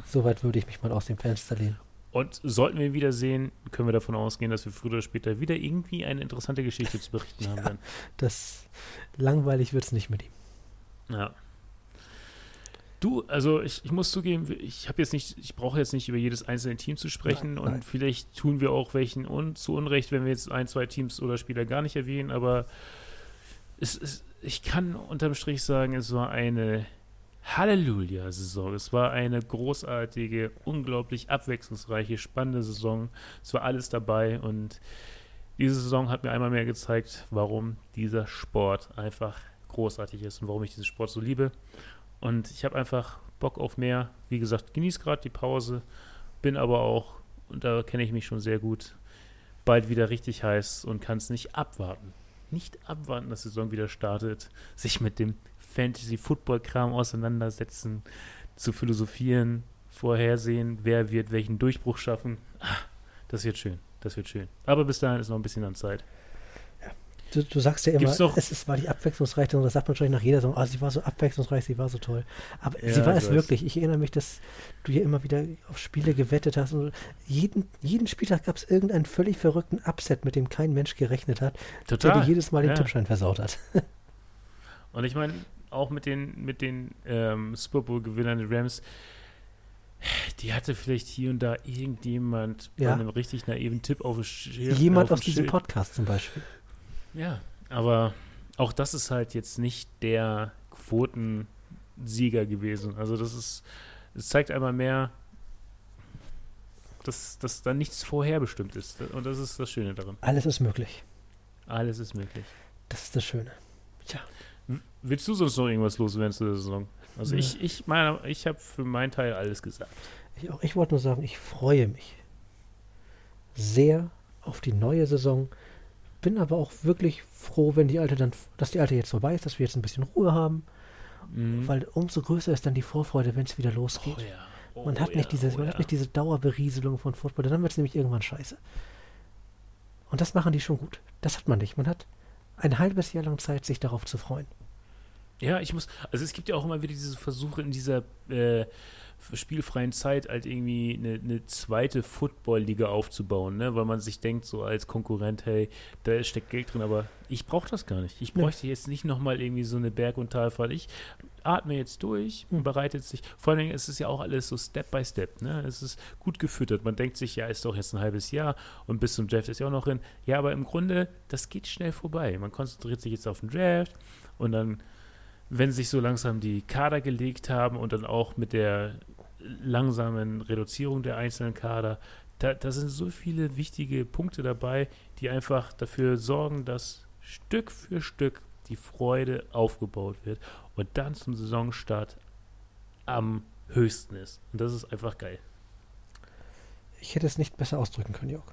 Soweit würde ich mich mal aus dem Fenster lehnen. Und sollten wir ihn wiedersehen, können wir davon ausgehen, dass wir früher oder später wieder irgendwie eine interessante Geschichte zu berichten haben werden. Das langweilig wird es nicht mit ihm. Ja. Du, also ich, ich muss zugeben, ich habe jetzt nicht, ich brauche jetzt nicht über jedes einzelne Team zu sprechen Nein, und nein. vielleicht tun wir auch welchen un, zu Unrecht, wenn wir jetzt ein, zwei Teams oder Spieler gar nicht erwähnen, aber es, es, ich kann unterm Strich sagen, es war eine Halleluja-Saison. Es war eine großartige, unglaublich abwechslungsreiche, spannende Saison. Es war alles dabei und diese Saison hat mir einmal mehr gezeigt, warum dieser Sport einfach großartig ist und warum ich diesen Sport so liebe. Und ich habe einfach Bock auf mehr. Wie gesagt, genieße gerade die Pause, bin aber auch, und da kenne ich mich schon sehr gut, bald wieder richtig heiß und kann es nicht abwarten. Nicht abwarten, dass die Saison wieder startet, sich mit dem Fantasy-Football-Kram auseinandersetzen, zu philosophieren, vorhersehen, wer wird welchen Durchbruch schaffen. Ah, das wird schön, das wird schön. Aber bis dahin ist noch ein bisschen an Zeit. Du, du, sagst ja immer, es ist, war die abwechslungsreiche und das sagt man wahrscheinlich nach jeder Saison, oh, sie war so abwechslungsreich, sie war so toll. Aber Ja, sie war es wirklich. Ich erinnere mich, dass du hier immer wieder auf Spiele gewettet hast und jeden, jeden Spieltag gab es irgendeinen völlig verrückten Upset, mit dem kein Mensch gerechnet hat, der Total. dir jedes Mal den ja. Tippschein versaut hat. Und ich meine, auch mit den, mit den ähm, Super Bowl-Gewinnern der Rams, die hatte vielleicht hier und da irgendjemand Ja. bei einem richtig naiven Tipp auf dem Schirm. Jemand auf dem diesem. Podcast zum Beispiel. Ja, aber auch das ist halt jetzt nicht der Quotensieger gewesen. Also das ist, es zeigt einmal mehr, dass, dass da nichts vorherbestimmt ist. Und das ist das Schöne daran. Alles ist möglich. Alles ist möglich. Das ist das Schöne. Tja, Willst du sonst noch irgendwas loswerden zu der Saison? Also Nö. ich, ich meine, ich habe für meinen Teil alles gesagt. ich, auch, ich wollte nur sagen, ich freue mich sehr auf die neue Saison. Bin aber auch wirklich froh, wenn die alte dann, dass die alte jetzt vorbei ist, dass wir jetzt ein bisschen Ruhe haben, Mhm. weil umso größer ist dann die Vorfreude, wenn es wieder losgeht. oh ja. Oh Man hat nicht ja, diese, oh man ja. hat nicht diese Dauerberieselung von Football, dann wird es nämlich irgendwann scheiße. Und das machen die schon gut. Das hat man nicht. Man hat ein halbes Jahr lang Zeit, sich darauf zu freuen. Ja, ich muss, also es gibt ja auch immer wieder diese Versuche in dieser äh, spielfreien Zeit halt irgendwie eine, eine zweite Football-Liga aufzubauen, ne? weil man sich denkt, so als Konkurrent, hey, da steckt Geld drin, aber ich brauche das gar nicht. Ich bräuchte jetzt nicht nochmal irgendwie so eine Berg- und Talfahrt. Ich atme jetzt durch, Hm. bereitet sich, vor allen Dingen ist es ja auch alles so Step by Step, ne? es ist gut gefüttert. Man denkt sich, ja, ist doch jetzt ein halbes Jahr und bis zum Draft ist ja auch noch drin. Ja, aber im Grunde, das geht schnell vorbei. Man konzentriert sich jetzt auf den Draft und dann wenn sich so langsam die Kader gelegt haben und dann auch mit der langsamen Reduzierung der einzelnen Kader, da, da sind so viele wichtige Punkte dabei, die einfach dafür sorgen, dass Stück für Stück die Freude aufgebaut wird und dann zum Saisonstart am höchsten ist. Und das ist einfach geil. Ich hätte es nicht besser ausdrücken können, Jörg.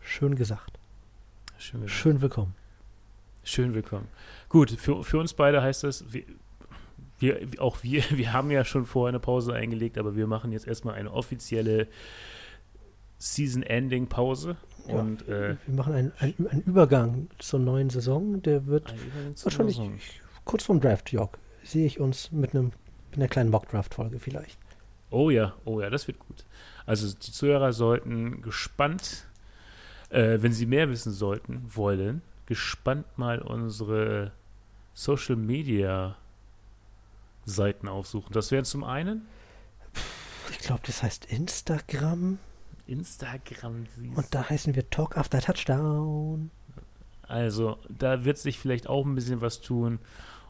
Schön gesagt. Schön, Schön willkommen. Schön willkommen. Gut, für, für uns beide heißt das, wir, wir, auch wir, wir haben ja schon vorher eine Pause eingelegt, aber wir machen jetzt erstmal eine offizielle Season-Ending-Pause. Ja. Und äh, Wir machen einen, einen, einen Übergang zur neuen Saison. Der wird wahrscheinlich Saison. kurz vorm Draft, Jörg. Sehe ich uns mit einem mit einer kleinen Mock-Draft-Folge vielleicht. Oh ja, oh ja, das wird gut. Also die Zuhörer sollten gespannt, äh, wenn sie mehr wissen sollten, wollen, gespannt mal unsere Social Media Seiten aufsuchen. Das wären zum einen Ich glaube, das heißt Instagram. Instagram. siehst Und da heißen wir Talk After Touchdown. Also, da wird sich vielleicht auch ein bisschen was tun.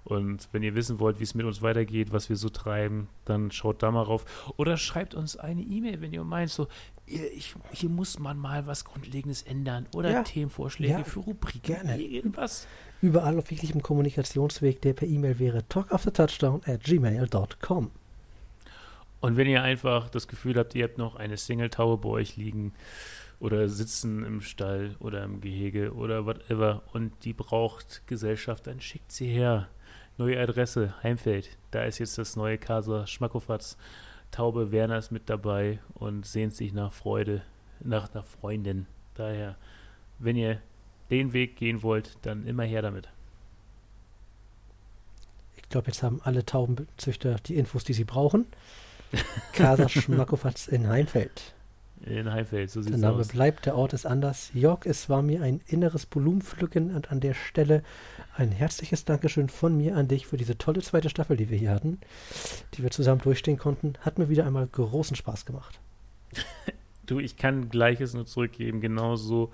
Und wenn ihr wissen wollt, wie es mit uns weitergeht, was wir so treiben, dann schaut da mal rauf. Oder schreibt uns eine E-Mail, wenn ihr meint, so, ich, hier muss man mal was Grundlegendes ändern. Oder Ja. Themenvorschläge Ja, für Rubriken. gerne. Irgendwas. Überall auf jeglichem Kommunikationsweg, der per E-Mail wäre talkaftertouchdown at gmail.com. Und wenn ihr einfach das Gefühl habt, ihr habt noch eine Single-Taube bei euch liegen oder sitzen im Stall oder im Gehege oder whatever und die braucht Gesellschaft, dann schickt sie her. Neue Adresse, Heimfeld. Da ist jetzt das neue Casa Schmackofatz. Taube Werner ist mit dabei und sehnt sich nach Freude, nach einer Freundin. Daher, wenn ihr den Weg gehen wollt, dann immer her damit. Ich glaube, jetzt haben alle Taubenzüchter die Infos, die sie brauchen. Casa Schmackofatz in Heimfeld. In Heimfeld, so Der sieht's Name aus. bleibt, der Ort ist anders. Jörg, es war mir ein inneres Blumenpflücken und an der Stelle ein herzliches Dankeschön von mir an dich für diese tolle zweite Staffel, die wir hier hatten, die wir zusammen durchstehen konnten. Hat mir wieder einmal großen Spaß gemacht. Du, ich kann Gleiches nur zurückgeben, genauso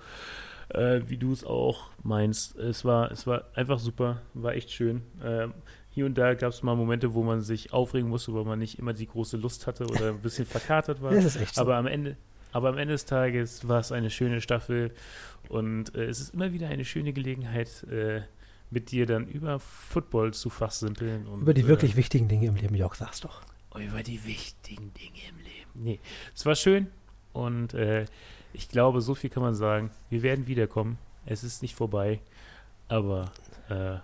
äh, wie du es auch meinst. Es war, es war einfach super, war echt schön. Ähm, hier und da gab es mal Momente, wo man sich aufregen musste, weil man nicht immer die große Lust hatte oder ein bisschen verkatert war. Das ist echt so. Aber am Ende, aber am Ende des Tages war es eine schöne Staffel und äh, es ist immer wieder eine schöne Gelegenheit, äh, mit dir dann über Football zu fachsimpeln. Und, Über die äh, wirklich wichtigen Dinge im Leben, Jörg, sag's doch. über die wichtigen Dinge im Leben. Nee, es war schön und äh, ich glaube, so viel kann man sagen. Wir werden wiederkommen. Es ist nicht vorbei, aber äh,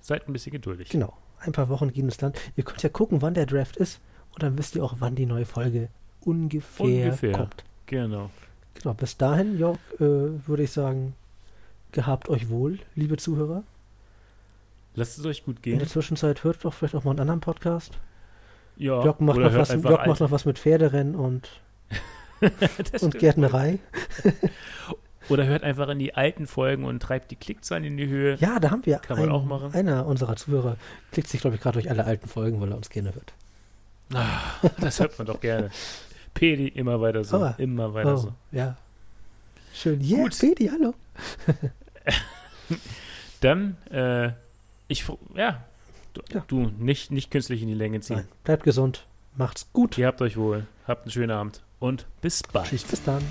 seid ein bisschen geduldig. Genau. Ein paar Wochen gehen es dann. Ihr könnt ja gucken, wann der Draft ist. Und dann wisst ihr auch, wann die neue Folge ungefähr, Ungefähr. kommt. Genau. Genau. Bis dahin, Jörg, äh, würde ich sagen, gehabt euch wohl, liebe Zuhörer. Lasst es euch gut In gehen. der Zwischenzeit hört doch vielleicht auch mal einen anderen Podcast. Ja, Jörg macht, noch was, Jörg macht noch was mit Pferderennen und, und. Gärtnerei. Oder hört einfach in die alten Folgen und treibt die Klickzahlen in die Höhe. Ja, da haben wir Kann man auch machen. einer unserer Zuhörer klickt sich, glaube ich, gerade durch alle alten Folgen, weil er uns gerne hört. Ah, das hört man doch gerne. Pedi, immer weiter so. Oh. Immer weiter Oh, so. ja. Schön. Yeah, Gut. Pedi, hallo. Dann, äh, ich, ja, du, Ja. du nicht, nicht künstlich in die Länge ziehen. Nein, bleibt gesund. Macht's gut. Ihr habt euch wohl. Habt einen schönen Abend und bis bald. Tschüss, bis dann.